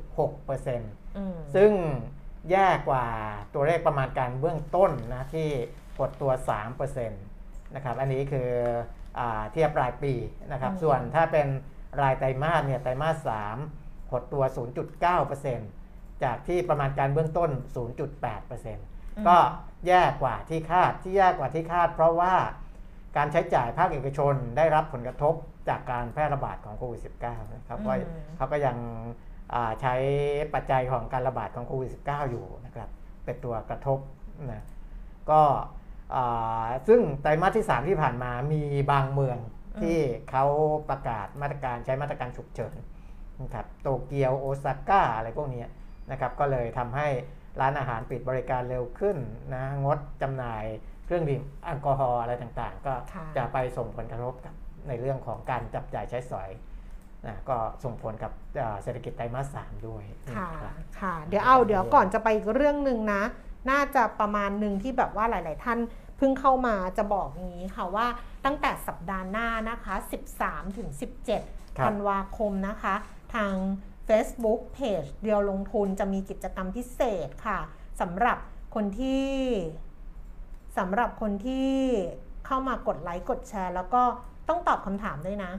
3.6%อืมซึ่งแย่กว่าตัวเลขประมาณการเบื้องต้นนะที่หดตัว 3%นะครับอันนี้คืออาเทียบรายปีนะครับอืมส่วนถ้าเป็นรายไตรมาสเนี่ยไตรมาส 3 หดตัว 0.9%จากที่ประมาณการเบื้องต้น 0.8%ก็แย่กว่าที่คาดที่แย่กว่าที่คาด เพราะว่าการใช้จ่ายภาคเอกชนได้รับผลกระทบจากการแพร่ระบาดของโควิด -19 นะครับก็อืมเขาก็ยังอ่าใช้ปัจจัยของการระบาดของโควิด -19 อยู่นะครับเป็นตัวกระทบนะก็อ่าซึ่งไตรมาสที่ 3 ที่ผ่านมามีบางเมืองที่เขาประกาศมาตรการใช้มาตรการฉุกเฉินนะครับโตเกียวโอซาก้าอะไรพวกเนี้ยนะครับก็เลยทำให้ ร้านอาหารปิดบริการเร็วขึ้นนะงดจำหน่ายเครื่องดื่มแอลกอฮอล์อะไรต่างๆ ก็ค่ะจะไปส่งผลกระทบกับในเรื่องของการจับจ่ายใช้สอยนะก็ส่งผลกับเอ่อเศรษฐกิจไตรมาสสามด้วยค่ะนะครับค่ะ เดี๋ยวเอาเดี๋ยวก่อนจะไปอีกเรื่องหนึ่งนะ น่าจะประมาณหนึ่งที่แบบว่าหลาย ๆ ท่านเพิ่งเข้ามาจะบอกอย่างนี้ค่ะว่าตั้งแต่สัปดาห์หน้านะคะ 13ถึง17ครับธันวาคมนะคะ ทาง Facebook Page เดียวลงทุนจะมีกิจกรรมพิเศษค่ะสำหรับคนที่สำหรับคนที่เข้ามากดไลค์กดแชร์ แล้วก็ต้องตอบคำถามด้วยนะ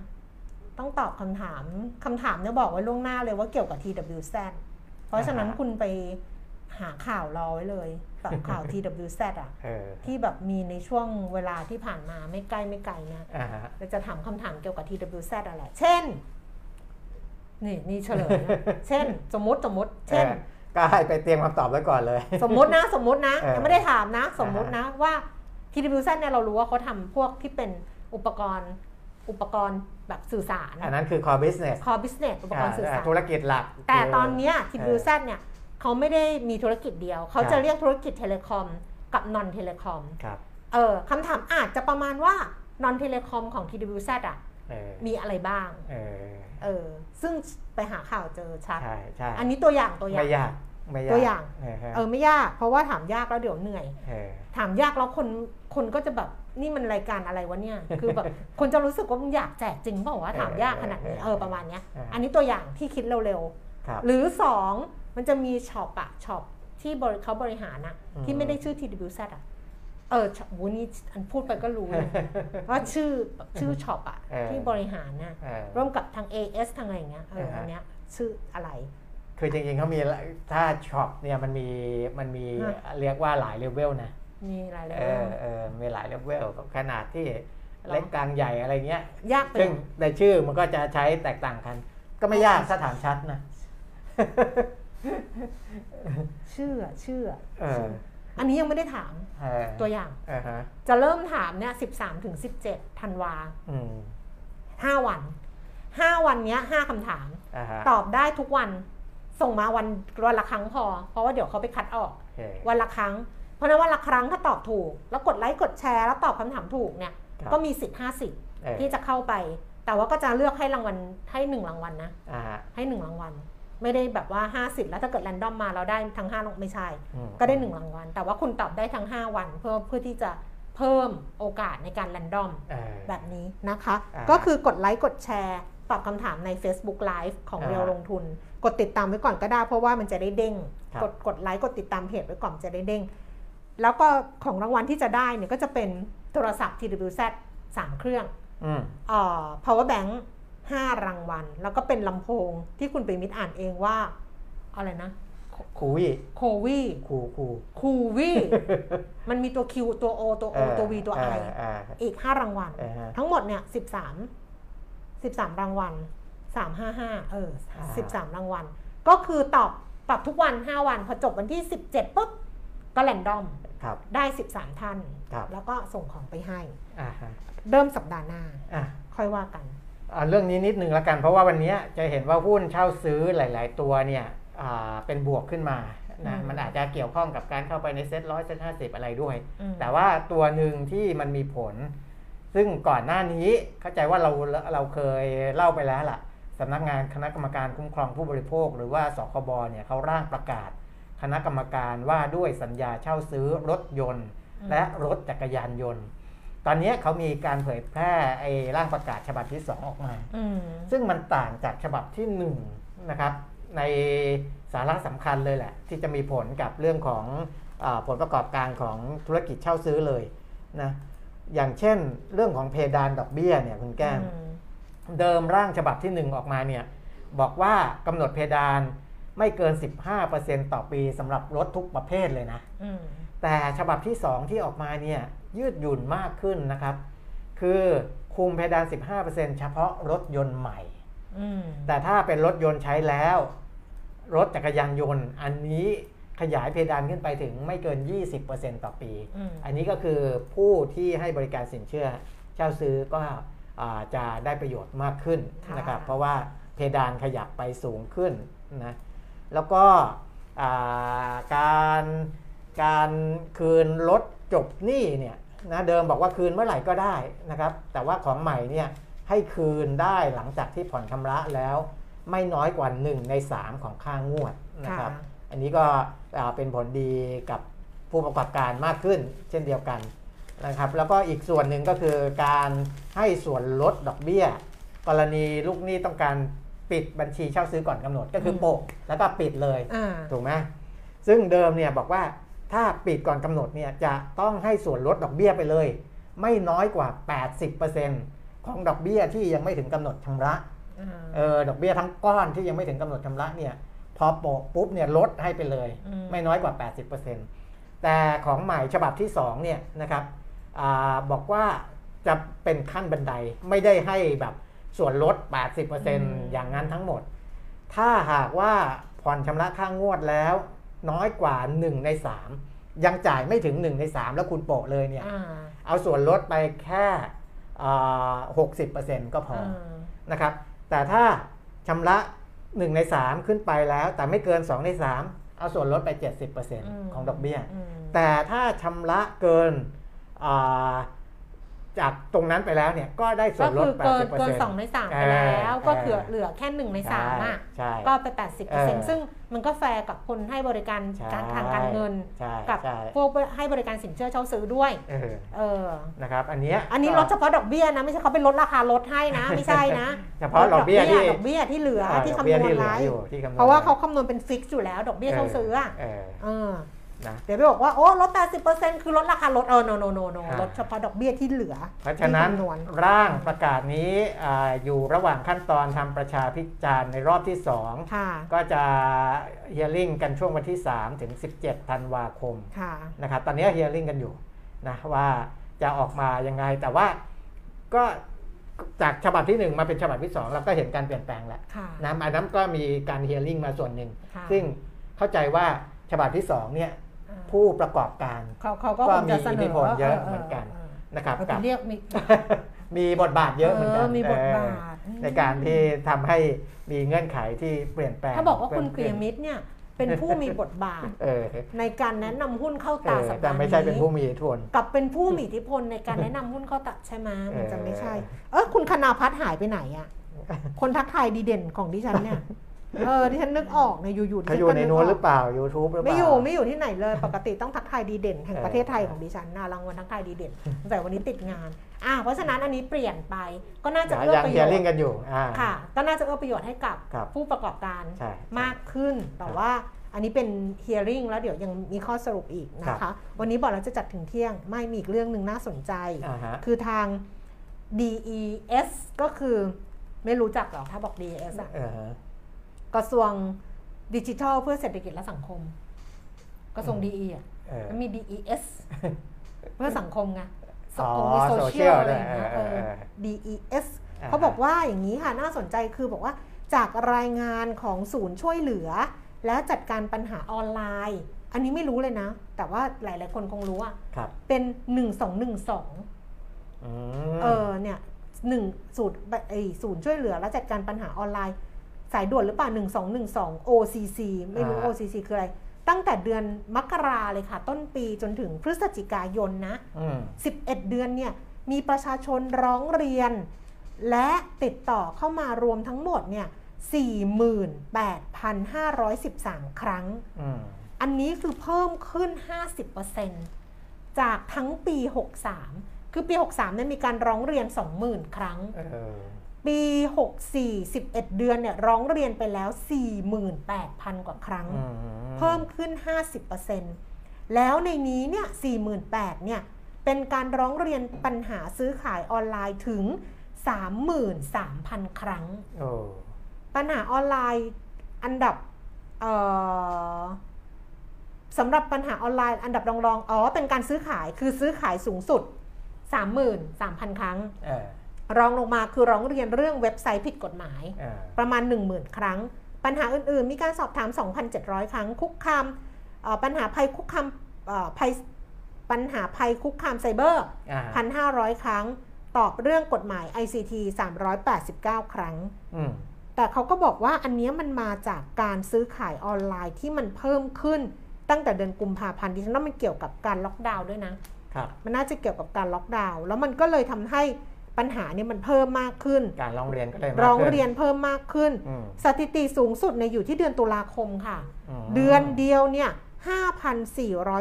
ต้องตอบคำถามคำถามเนี่ยบอกไว้ล่วงหน้าเลยว่าเกี่ยวกับ TWZ เพราะฉะนั้นอ่าฮะคุณไปหาข่าวรอไว้เลยแบบข่าว TWZ อะเออที่แบบมีในช่วงเวลาที่ผ่านมาไม่ใกล้ไม่ไกลนะอ่าฮะเราจะถามคำถามเกี่ยวกับ TWZ อะไรเช่น นี่นี่เฉลยนะเช่น สมมติสมมติ เช่นเออก็ให้ไปเตรียมคำตอบไว้ก่อนเลย สมมตินะ สมมตินะเออยังไม่ได้ถามนะ สมมตินะว่า TWZ เนี่ยเรารู้ว่าเขาทำพวกที่เป็นอุปกรณ์อุปกรณ์แบบสื่อสาร อันนั้นคือ core business core business อุปกรณ์สื่อสาร ธุรกิจหลัก แต่ตอนเนี้ยคือ TWZ เนี่ยเขาไม่ได้มีธุรกิจเดียว เขาครัจะบเรียกธุรกิจเทเลคอมกับ non เทเลคอมครับเออคำถามอาจจะประมาณว่า non เทเลคอมของ TWZ อะเออมีอะไรบ้าง เออเออซึ่งไปหาข่าวเจอชัด ใช่ใช่อันนี้ตัวอย่างตัวอย่าไม่งยากไม่ยากตัวอย่างเออฮะเออไม่ยาก เพราะว่าถามยากแล้วเดี๋ยวเหนื่อยเออถามยากแล้วคนคนก็จะแบบนี่มันรายการอะไรวะเนี่ย คือแบบคนจะรู้สึกว่ามันอยากแจกจริงเปล่าวะถามยากขนาดนี้เออประมาณเนี้ย อันนี้ตัวอย่างที่คิดเร็วครับๆหรือสองมันจะมี shop อะ shop ที่บริเขาบริหารอะอืมที่ไม่ได้ชื่อ TWZ อะ เออ shop โหนี่อันพูดไปก็รู้เลยว่าชื่อชื่อ shop อะเออที่บริหารน่ะเออร่วมกับทาง AIS ทางอะไรอย่างเงี้ยเอออ่าฮะอันเนี้ยชื่ออะไร คือจริงๆเขามีถ้า shop เนี่ยมันมีมันมีฮะเรียกว่าหลายเลเวลนะมีอะไรเลเอยอเออมีหลายเลเวลขนาดที่หรอเล็กกลางใหญ่อะไรเงี้ยยากไปซึ่งในชื่อมันก็จะใช้แตกต่างกัน ก็ไม่ยากถ้าถามชัดนะ ชื่ออะชื่อ อะเอออันนี้ยังไม่ได้ถามเออตัวอย่างเออฮะจะเริ่มถามเนี่ย13ถึง17ธันวาอืม5วัน5วันเนี้ย5คำถามอ่าฮะตอบได้ทุกวันส่งมาวันวันละครั้งพอ เพราะว่าเดี๋ยวเขาไปคัดออกโอเควันละครั้ง เพราะฉะนั้นวันละครั้งถ้าตอบถูก แล้วกดไลค์กดแชร์แล้วตอบคำถามถูกเนี่ยครับก็มีสิทธิ์เออ50ที่จะเข้าไป แต่ว่าก็จะเลือกให้รางวัลให้หนึ่งรางวัลนะอ่าฮะให้หนึ่งรางวัล ไม่ได้แบบว่า 50 แล้วถ้าเกิดแรนดอมมาเราได้ทั้ง5ลงไม่ใช่อืมก็ได้หนึ่งรางวัล แต่ว่าคุณตอบได้ทั้ง 5 วันเพื่อเพื่อที่จะเพิ่มโอกาสในการแรนดอมเออแบบนี้นะคะอ่าก็คือกดไลค์กดแชร์ตอบคำถามใน Facebook Live ของอ่าเรียวลงทุน กดติดตามไว้ก่อนก็ได้เพราะว่ามันจะได้เด้งครับกดกดไลค์กดติดตามเพจไว้ก่อนจะได้เด้ง แล้วก็ของรางวัลที่จะได้เนี่ยก็จะเป็นโทรศัพท์ TWZ 3 เครื่องอืมเอ่อ power bank 5 รางวัล แล้วก็เป็นลำโพงที่คุณไปมิตรอ่านเองว่า อะไรนะคูวี่โควีคูคูคูวีมันมีตัว Q ตัว O ตัว O ตัว V ตัวเอ I อเอออีก 5 รางวัลเออฮะทั้งหมดเนี่ย 13 13 รางวัล 355 เอออ่า13 รางวัล ก็คือตอบตอบทุกวัน 5 วัน พอจบวันที่ 17ปุ๊บก็แรนดอมครับได้ 13 ท่านครับแล้วก็ส่งของไปให้อ่าฮะเริ่มสัปดาห์หน้าอะค่อยว่ากันอ่า เรื่องนี้นิดนึงละกัน เพราะว่าวันนี้จะเห็นว่าหุ้นเช่าซื้อหลาย ๆ ตัวเนี่ยอ่าเป็นบวกขึ้นมานะอืมมันอาจจะเกี่ยวข้องกับการเข้าไปในเซ็ตร้อยเซ็ตห้าสิบอะไรด้วยอืมแต่ว่าตัวหนึ่งที่มันมีผล ซึ่งก่อนหน้านี้เข้าใจว่าเราเราเคยเล่าไปแล้วล่ะสำนักงานคณะกรรมการคุ้มครองผู้บริโภค หรือว่าสคบเนี่ยเขาร่างประกาศ คณะกรรมการว่าด้วยสัญญาเช่าซื้อรถยนต์ และรถจักรยานยนต์ ตอนนี้เขามีการเผยแพร่ไอ้ร่างประกาศฉบับที่ 2 ออกมาอืมซึ่งมันต่างจากฉบับที่ 1 นะครับ ในสาระสำคัญเลยแหละ ที่จะมีผลกับเรื่องของอาผลประกอบการของธุรกิจเช่าซื้อเลยนะอย่างเช่นเรื่องของเพดานดอกเบี้ยเนี่ยคุณแก้มอืมเดิมร่างฉบับที่ 1 ออกมาเนี่ยบอกว่ากำหนดเพดานไม่เกิน 15%ต่อปีสำหรับรถทุกประเภทเลยนะอืมแต่ฉบับที่ 2 ที่ออกมาเนี่ย ยืดหยุ่นมากขึ้นนะครับ คือคุมเพดาน 15%เฉพาะรถยนต์ใหม่อืมแต่ถ้าเป็นรถยนต์ใช้แล้ว รถจักรยานยนต์ อันนี้ขยายเพดานขึ้นไปถึงไม่เกิน 20%ต่อปีอืมอันนี้ก็คือผู้ที่ให้บริการสินเชื่อ เช่าซื้อก็อ่าจะได้ประโยชน์มากขึ้นค่ะนะครับ เพราะว่าเพดานขยับไปสูงขึ้นนะ แล้วก็อ่าการการคืนรถจบหนี้เนี่ย นะเดิมบอกว่าคืนเมื่อไหร่ก็ได้นะครับ แต่ว่าของใหม่เนี่ยให้คืนได้หลังจากที่ผ่อนชำระแล้ว ไม่น้อยกว่า 1 ใน 3 ของค่างวดนะครับค่ะอันนี้ก็อ่าเป็นผลดีกับผู้ประกอบการมากขึ้น เช่นเดียวกันนะครับ แล้วก็อีกส่วนหนึ่งก็คือการให้ส่วนลดดอกเบี้ย กรณีลูกหนี้ต้องการปิดบัญชีเช่าซื้อก่อนกำหนดก็คือโปะแล้วก็ปิดเลยอ่าถูกไหมซึ่งเดิมเนี่ยบอกว่า ถ้าปิดก่อนกำหนดเนี่ยจะต้องให้ส่วนลดดอกเบี้ยไปเลย ไม่น้อยกว่า 80%ของดอกเบี้ยที่ยังไม่ถึงกำหนดชำระอ่าเออดอกเบี้ยทั้งก้อนที่ยังไม่ถึงกำหนดชำระเนี่ยพอโปะปุ๊บเนี่ยลดให้ไปเลยอืมไม่น้อยกว่า 80%แต่ของใหม่ฉบับที่2เนี่ยนะครับอาบอกว่าจะเป็นขั้นบันไดไม่ได้ให้แบบส่วนลด 80%อย่างนั้นทั้งหมด ถ้าหากว่าผ่อนชำระค่างวดแล้ว น้อยกว่า 1 ใน 3 ยังจ่ายไม่ถึง 1 ใน 3 แล้วคุณโปะเลยเนี่ยอ่าเอาส่วนลดไปแค่อ่า60%ก็พออานะครับ แต่ถ้าชำระ1ใน3ขึ้นไปแล้ว แต่ไม่เกิน2ใน3เอาส่วนลดไป70%ของดอกเบี้ยอืมแต่ถ้าชำระเกินอ่า จากตรงนั้นไปแล้วเนี่ยก็ได้ส่ก็วนลดคือเกิน80%เกินสองในสามไปเออแล้ว ก็คือเออเหลือแค่หนึ่งในสามอะใช่ก็ไปแปดสิบเอเปอร์เซ็นอต์ซึ่งมันก็แฟร์กับคนให้บริการใช่การทางการเงินใช่กับใช่พวกให้บริการสินเชื่อเช่าซื้อด้วยเออเออนะครับอันเนี้ยอันนี้ก็ลดเฉพาะดอกเบี้ยนะ ไม่ใช่เขาไปลดราคารถให้นะ ไม่ใช่นะเฉพาะดอกเบี้ยที่ดอกเบี้ยที่เหลืออ่าที่ดอกคำเบี้นยวณที่เหลือไว้อยู่ที่คำนวณเพราะว่าไเขาคำนวณเป็นฟิกซ์อยู่แล้ว ดอกเบี้ยเช่าซื้ออะเออเออ นะ เดี๋ยวไปบอกว่า โอ้ลด 80%คือลดราคารถเออ no no no no อ่าลดเฉพาะดอกเบี้ยที่เหลือเพราะฉะนั้นที่คำนวณ ร่างประกาศนี้อ่าอยู่ระหว่างขั้นตอนทำประชาพิจารณ์ในรอบที่ 2 ค่ะ ก็จะเฮียริ่งกันช่วงวันที่ 3 ถึง 17 ธันวาคมค่ะ นะครับตอนนี้เฮียริ่งกันอยู่นะว่าจะออกมายังไง แต่ว่าก็จากฉบับที่1 มาเป็นฉบับที่ 2 เราก็เห็นการเปลี่ยนแปลงแล้วค่ะ นะอันนั้นก็มีการเฮียริ่งมาส่วนหนึ่ง ค่ะ ซึ่งเข้าใจว่าฉบับที่ 2 เนี่ยอ่า ผู้ประกอบการเขาเขาก็ก็คงจะเสมีอิทนธิอพลเยอะเหมือนกันเออนะครับเออกับเรียกมีมีบทบาทเยอะเหมือนกันเออมีบทบาทเอออืมในการที่ทำให้มีเงื่อนไขที่เปลี่ยนแปลง ถ้าบอกว่าคุณพิ่เปียขึ้นมิตรเนี่ยเป็นผู้มีบทบาทเออในการแนะนำหุ้นเข้าเอตาอสัปดาห์นี้แต่ไม่ใช่เป็นผู้มีอิทธิพลกับเป็นผู้มีอิทธิพลในการแนะนำหุ้นเข้าตลาดใช่ไหมมันจะเออไม่ใช่ เออคุณคณาพัฒน์หายไปไหนอะคนทักทายดีเด่นของดิฉันเนี่ย เออดิฉันนึกออกในยอยู่ๆดิเขาฉัอยู่ในก็กนู้นกหรือเปล่า YouTube หรือเปไม่ล่าอยู่ไม่อยู่ที่ไหนเลย ปกติต้องทักทายดีเด่นแห่งเออประเทศไทยของดิฉันนะรางวัลทักทายดีเด่นแต่วันนี้ติดงานอ่าเพราะฉะนั้นอันนี้เปลี่ยนไปก็น่าจะนะเอื้อยังประเฮีโยยชริ่งน์กันอยู่อ่า ค่ะ ก็น่าจะเอื้อประโยชน์ให้กับครับผู้ประกอบการใช่มากขึ้น แต่ครับว่าอันนี้เป็น hearing แล้วเดี๋ยวยังมีข้อสรุปอีกนะครัคะ บ วันนี้บอกเราจะจัดถึงเที่ยง ไม่มีอีกเรื่องหนึ่งน่าสนใจ อ่าฮะ คือทาง DES ก็คือไม่รู้จักหรอกถ้าบอก DES อะ เออฮะ กระทรวงดิจิทัลเพื่อเศรษฐกิจและสังคม กระทรวงอืม DE อะเออแล้วมี DES เพื่อสังคมไงสัอ๋งอคมมีโซเชียล social อะไรอย่างเงี้ยด้วยเอเอออเออ DES อ่าเขาบอกว่าอย่างนี้ค่ะน่าสนใจคือบอกว่าจากรายงานของศูนย์ช่วยเหลือ และจัดการปัญหาออนไลน์ อันนี้ไม่รู้เลยนะ แต่ว่าหลาย ๆ คนคงรู้อะครับเป็น1212อืมเออเนี่ยหนึ่งศูนย์ไอศูนย์ช่วยเหลือและจัดการปัญหาออนไลน์ สายด่วนหรือเปล่า 1212 OCC ไม่รู้ OCC คืออะไร ตั้งแต่เดือนมกราเลยค่ะ ต้นปีจนถึงพฤศจิกายนนะ อืม 11 เดือนเนี่ยมีประชาชนร้องเรียน และติดต่อเข้ามารวมทั้งหมดเนี่ย48,513 ครั้ง อืม อันนี้คือเพิ่มขึ้น 50%จากทั้งปี 63 คือปี 63เนี่ยมีการร้องเรียน 20,000 ครั้ง เออ ปี 64 11 เดือนเนี่ยร้องเรียนไปแล้ว 48,000 กว่าครั้งอืมเพิ่มขึ้น 50%แล้วในนี้เนี่ย48,000เนี่ยเป็นการร้องเรียนปัญหาซื้อขายออนไลน์ถึง 33,000 ครั้งโอ้ปัญหาออนไลน์อันดับเอ่อสำหรับปัญหาออนไลน์อันดับรองๆ อ๋อ เป็นการซื้อขายคือซื้อขายสูงสุด 33,000 ครั้งเออ รองลงมาคือร้องเรียนเรื่องเว็บไซต์ผิดกฎหมายเออประมาณ 10,000 ครั้ง ปัญหาอื่นๆ มีการสอบถาม 2,700 ครั้ง คุกคามเอ่อปัญหาภัยคุกคามเอ่อภัยปัญหาภัยคุกคามไซเบอร์อ่า1,500 ครั้ง ตอบเรื่องกฎหมาย ICT 389 ครั้งอืมแต่เขาก็บอกว่าอันเนี้ยมันมาจากการซื้อขายออนไลน์ที่มันเพิ่มขึ้นตั้งแต่เดือนกุมภาพันธ์ดิฉันว่ามันเกี่ยวกับการล็อกดาวน์ด้วยนะครับมันน่าจะเกี่ยวกับการล็อกดาวน์แล้วมันก็เลยทำให้ ปัญหาเนี่ยมันเพิ่มมากขึ้น การร้องเรียนก็เลยมากร้องขึ้นเรียนเพิ่มมากขึ้นอืมสถิติสูงสุดในยอยู่ที่เดือนตุลาคมค่ะมเดือนเดียวเนี่ย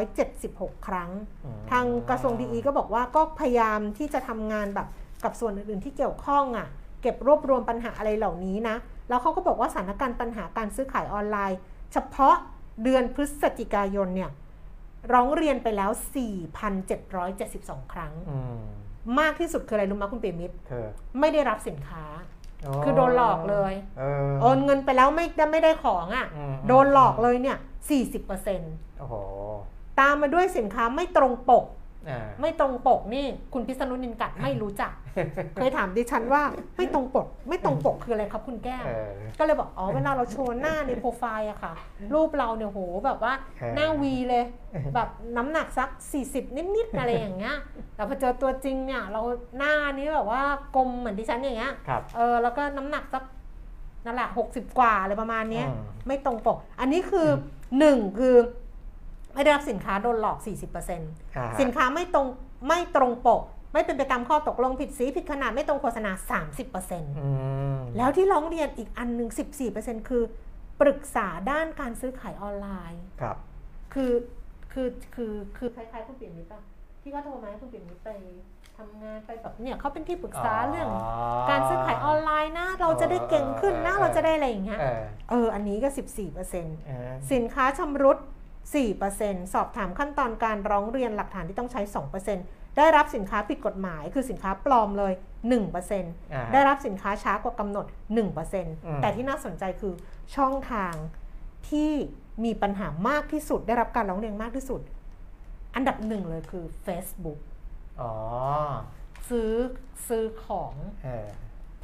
5,476 ครั้งอืมทางกระทรวงดีก็บอกว่าก็พยายามที่จะทำงานแบบกับส่วนอื่นๆที่เกี่ยวข้องอะ่ะ เก็บรวบรวมปัญหาอะไรเหล่านี้นะ แล้วเขาก็บอกว่าสถานการณ์ปัญหาการซื้อขายออนไลน์ เฉพาะเดือนพฤศจิกายนเนี่ย ร้องเรียนไปแล้ว 4,772 ครั้งอื มมากที่สุดคืออะไรรู้ไหมคุณเปียมิตรคือไม่ได้รับสินค้า คือโดนหลอกเลยเออโอนเงินไปแล้วไม่ได้ไม่ได้ของอะ่ะอืมโดนหลอกเลยเนี่ย40%โอ้โหตามมาด้วยสินค้าไม่ตรงปกอ่า ไม่ตรงปกนี่คุณพิษณุนินกัดไม่รู้จัก เคยถามดิฉันว่าไม่ตรงปก ไม่ตรงปกคืออะไรครับคุณแก้วเออก็เลยบอกอ๋อเวลาเราโชว์หน้าในโปรไฟล์อะค่ะ รูปเราเนี่ยโหแบบว่าเออหน้าวีเลย แบบน้ำหนักสัก 40 นิดๆอะไรอย่างเงี้ยแต่พอเจอตัวจริงเนี่ยเราหน้านี้แบบว่ากลมเหมือนดิฉันอย่างเงี้ยครับเออแล้วก็น้ำหนักสักนั่นแหละหกสิบกว่าอะไรประมาณเนี้ยอืมไม่ตรงปก อันนี้คือหนึ่งคือ ไม่ได้รับสินค้าโดนหลอก 40%อ่าสินค้าไม่ตรงไม่ตรงปก ไม่เป็นไปตามข้อตกลงผิดสีผิดขนาดไม่ตรงโฆษณา 30%อืมแล้วที่ร้องเรียนอีกอันหนึ่ง14%คือ ปรึกษาด้านการซื้อขายออนไลน์ครับคือคือคือคือคล้ายๆคุณเปลี่ยนมิตรป่ะที่เขาโทรมาให้คุณเปลี่ยนมิตรไปทำงานไปแบบเนี่ยเขาเป็นที่ปรึกษาเรื่อง การซื้อขายออนไลน์นะ เราจะได้เก่งขึ้นนะเราจะได้อะไรอย่างเงี้ยเออเอออันนี้ก็ 14%เออสินค้าชำรุด 4%สอบถามขั้นตอนการร้องเรียนหลักฐานที่ต้องใช้ 2%ได้รับสินค้าผิดกฎหมาย คือสินค้าปลอมเลย1%อ่าได้รับสินค้าช้ากว่ากำหนด 1%แต่ที่น่าสนใจคือช่องทางที่มีปัญหามากที่สุด ได้รับการร้องเรียนมากที่สุด อันดับหนึ่งเลยคือ Facebook อ๋อซื้อซื้อของเออ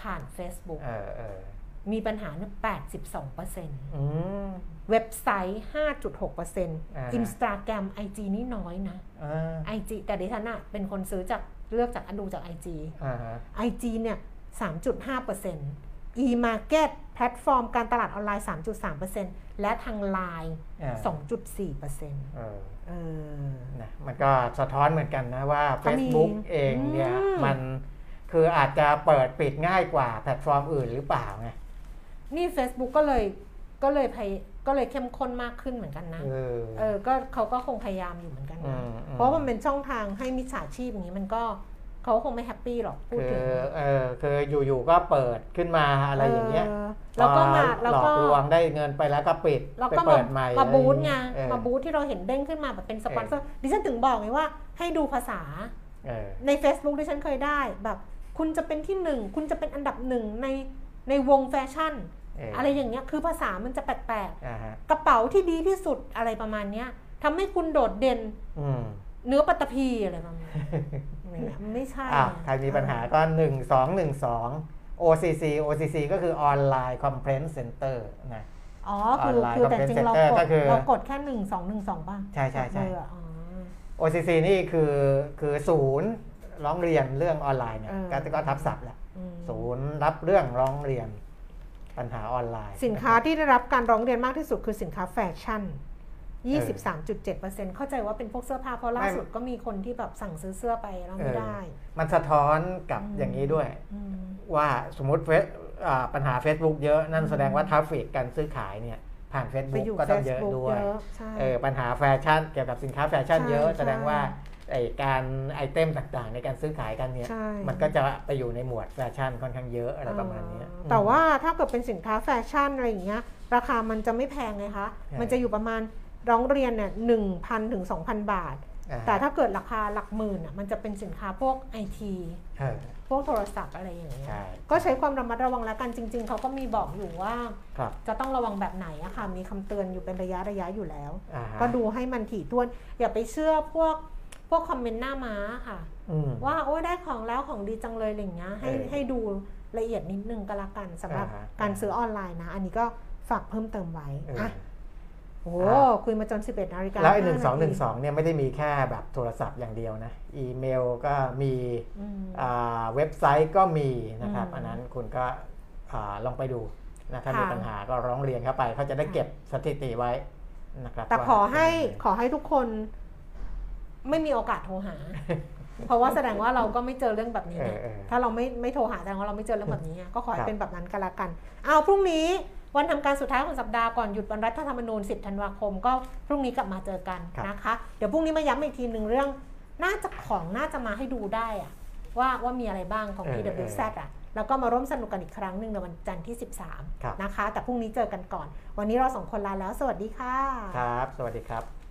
ผ่าน Facebook เออเออมีปัญหาเนี่ย82%อืม เว็บไซต์อ่า5.6%อินสตาแกรม IG นี่น้อยนะอ่า IG แต่ดิฉันอะเป็นคนซื้อจากเลือกจากดูจาก IG อ่าฮะ IG เนี่ย 3.5% e-market แพลตฟอร์มการตลาดออนไลน์ 3.3%และทาง Line อ่า2.4%เออเออนะมันก็สะท้อนเหมือนกันนะว่าก็มี Facebook เองเนี่ยอืมมันคืออาจจะเปิดปิดง่ายกว่าแพลตฟอร์มอื่นหรือเปล่าไงนี่ Facebook ก็เลยก็เลยพย ก็เลยเข้มข้นมากขึ้นเหมือนกันนะ เออเออก็เขาก็คงพยายามอยู่เหมือนกันอืนะมอืมเพราะมันเป็นช่องทางให้มิจฉาชีพอย่างนี้มันก็เขาคงไม่แฮปปี้หรอกพูดคืถึองเออคืออยู่ๆก็เปิดขึ้นมาอะไรอย่างเงี้ยแล้วก็มาพอแล้วหลอก็กลวงได้เงินไปแล้วก็ปิดแล้วไปก็มาเปิดใหม่มาบูธไงเออมาบูธที่เราเห็นเด้งขึ้นมาแบบเป็นสปอนเซอร์ดิฉันถึงบอกไงว่าให้ดูภาษาเออใน Facebook ที่ฉันเคยได้แบบ คุณจะเป็นที่หนึ่งคุณจะเป็นอันดับหนึ่งในในวงแฟชั่นเออออะไรอย่างเงี้ยคือภาษามันจะแปลกอ่าฮะๆกระเป๋าที่ดีที่สุดอะไรประมาณเนี้ยทำให้คุณโดดเด่นอืมเนื้อปัตตภีอะไรประมาณนี้มันไม่ใช่อะใครมีปัญหาก็ 1 2 1 2 OCC OCC ก็คือ Online Complaint Center นะอ๋อ คือ Online คือแต่จริง Complaint เรา Center กก็ดคือเรากดแค่หนึ่งสองหนึ่งสองป่ะใช่ใช่ใช่เบอร์อะอ๋อ OCC นี่คือคือศูนย์ร้องเรียนเรื่องออนไลน์เนี่ยเออก็ก็ทับศัพท์แหละอืมศูนย์รับเรื่องร้องเรียน ปัญหาออนไลน์สินค้าะรับที่ได้รับการร้องเรียนมากที่สุดคือสินค้าแฟชั่น 23.7%เข้าใจว่าเป็นพวกเสื้อผ้าเพราะล่าสุดก็มีคนที่แบบสั่งซื้อเสื้อไปแล้วไม่ได้ มันสะท้อนกับอืมอย่างนี้ด้วยอืมว่าสมมติเฟซอ่าปัญหา Facebook เยอะนั่นแสดงว่า traffic การซื้อขายเนี่ยผ่านไป Facebook อยู่ก็ต้องเยอะ Facebook ด้วยเยอะใช่เออปัญหาแฟชั่นเกี่ยวกับสินค้าแฟชั่นใช่เยอะใช่แสดงว่า ไอการ item ต่างๆ ในการซื้อขายกันเนี่ยใช่มันก็จะไปอยู่ในหมวดแฟชั่นค่อนข้างเยอะอะไรประมาณเนี้ยเออแต่ว่าถ้าเกิดเป็นสินค้าแฟชั่นอะไรอย่างเงี้ย ราคามันจะไม่แพงไงคะ มันจะอยู่ประมาณร้องเรียนเนี่ยหนึ่งพันถึงสองพันบาทอ่าแต่ถ้าเกิดราคาหลักหมื่นอะ มันจะเป็นสินค้าพวกไอทีเออพวกโทรศัพท์อะไรอย่างเงี้ยใช่ก็ใช้ความระมัดระวังแล้วกันจริง ๆ เขาก็มีบอกอยู่ว่าครับจะต้องระวังแบบไหนอะค่ะ มีคำเตือนอยู่เป็นระยะระยะอยู่แล้วอ่าฮะก็ดูให้มันถี่ถ้วน อย่าไปเชื่อพวกพ วกคอมเมนต์หน้าม้าค่ะอืมว่าโอ้ยได้ของแล้วของดีจังเลยอะไรอย่างเงี้ยให้เออให้ดูละเอียดนิดนึงก็แล้วกันสำหรับอ่าฮะการซื้อออนไลน์นะ อันนี้ก็ฝากเพิ่มเติมไว้เอออะโอ้อะคุยมาจน 11นาฬิกาแล้วไอ้หนึ่งสองาหนึ่ทีงสองเนี่ยไม่ได้มีแค่แบบโทรศัพท์อย่างเดียวนะ อีเมลก็มีอืมอ่าเว็บไซต์ก็มีนะครับอืมอันนั้นคุณก็อ่าลองไปดูนะถ้าค่ะมีปัญหาก็ร้องเรียนเข้าไปเขาจะได้เก็บสถิติไว้นะครับแต่ว่าขอให้เป็นยังไงขอให้ทุกคน ไม่มีโอกาสโทรหา เพราะว่าแสดงว่าเราก็ไม่เจอเรื่องแบบนี้เอไงอเออถ้าเราไม่ไม่โทรหาแสดงว่าเราไม่เจอเรื่องแบบนี้ไงก็ขอคให้รับ เป็นแบบนั้นก็แล้วกันเอาพรุ่งนี้วันทำการสุดท้ายของสัปดาห์ก่อนหยุดวันรัฐธรรมนูญ 10 ธันวาคม ก็พรุ่งนี้กลับมาเจอกันนะคะ เดี๋ยวพรุ่งนี้มาย้ำอีกทีหนึ่งเรื่อง น่าจะของน่าจะมาให้ดูได้อะว่าว่ามีอะไรบ้างของ PWZ อะแล้วก็มาร่วมสนุกกันอีกครั้งหนึ่งในวันจันทร์ที่ ครับ 13 นะคะ แต่พรุ่งนี้เจอกันก่อน วันนี้เราสองคนลาแล้ว สวัสดีค่ะ ครับ สวัสดีครับ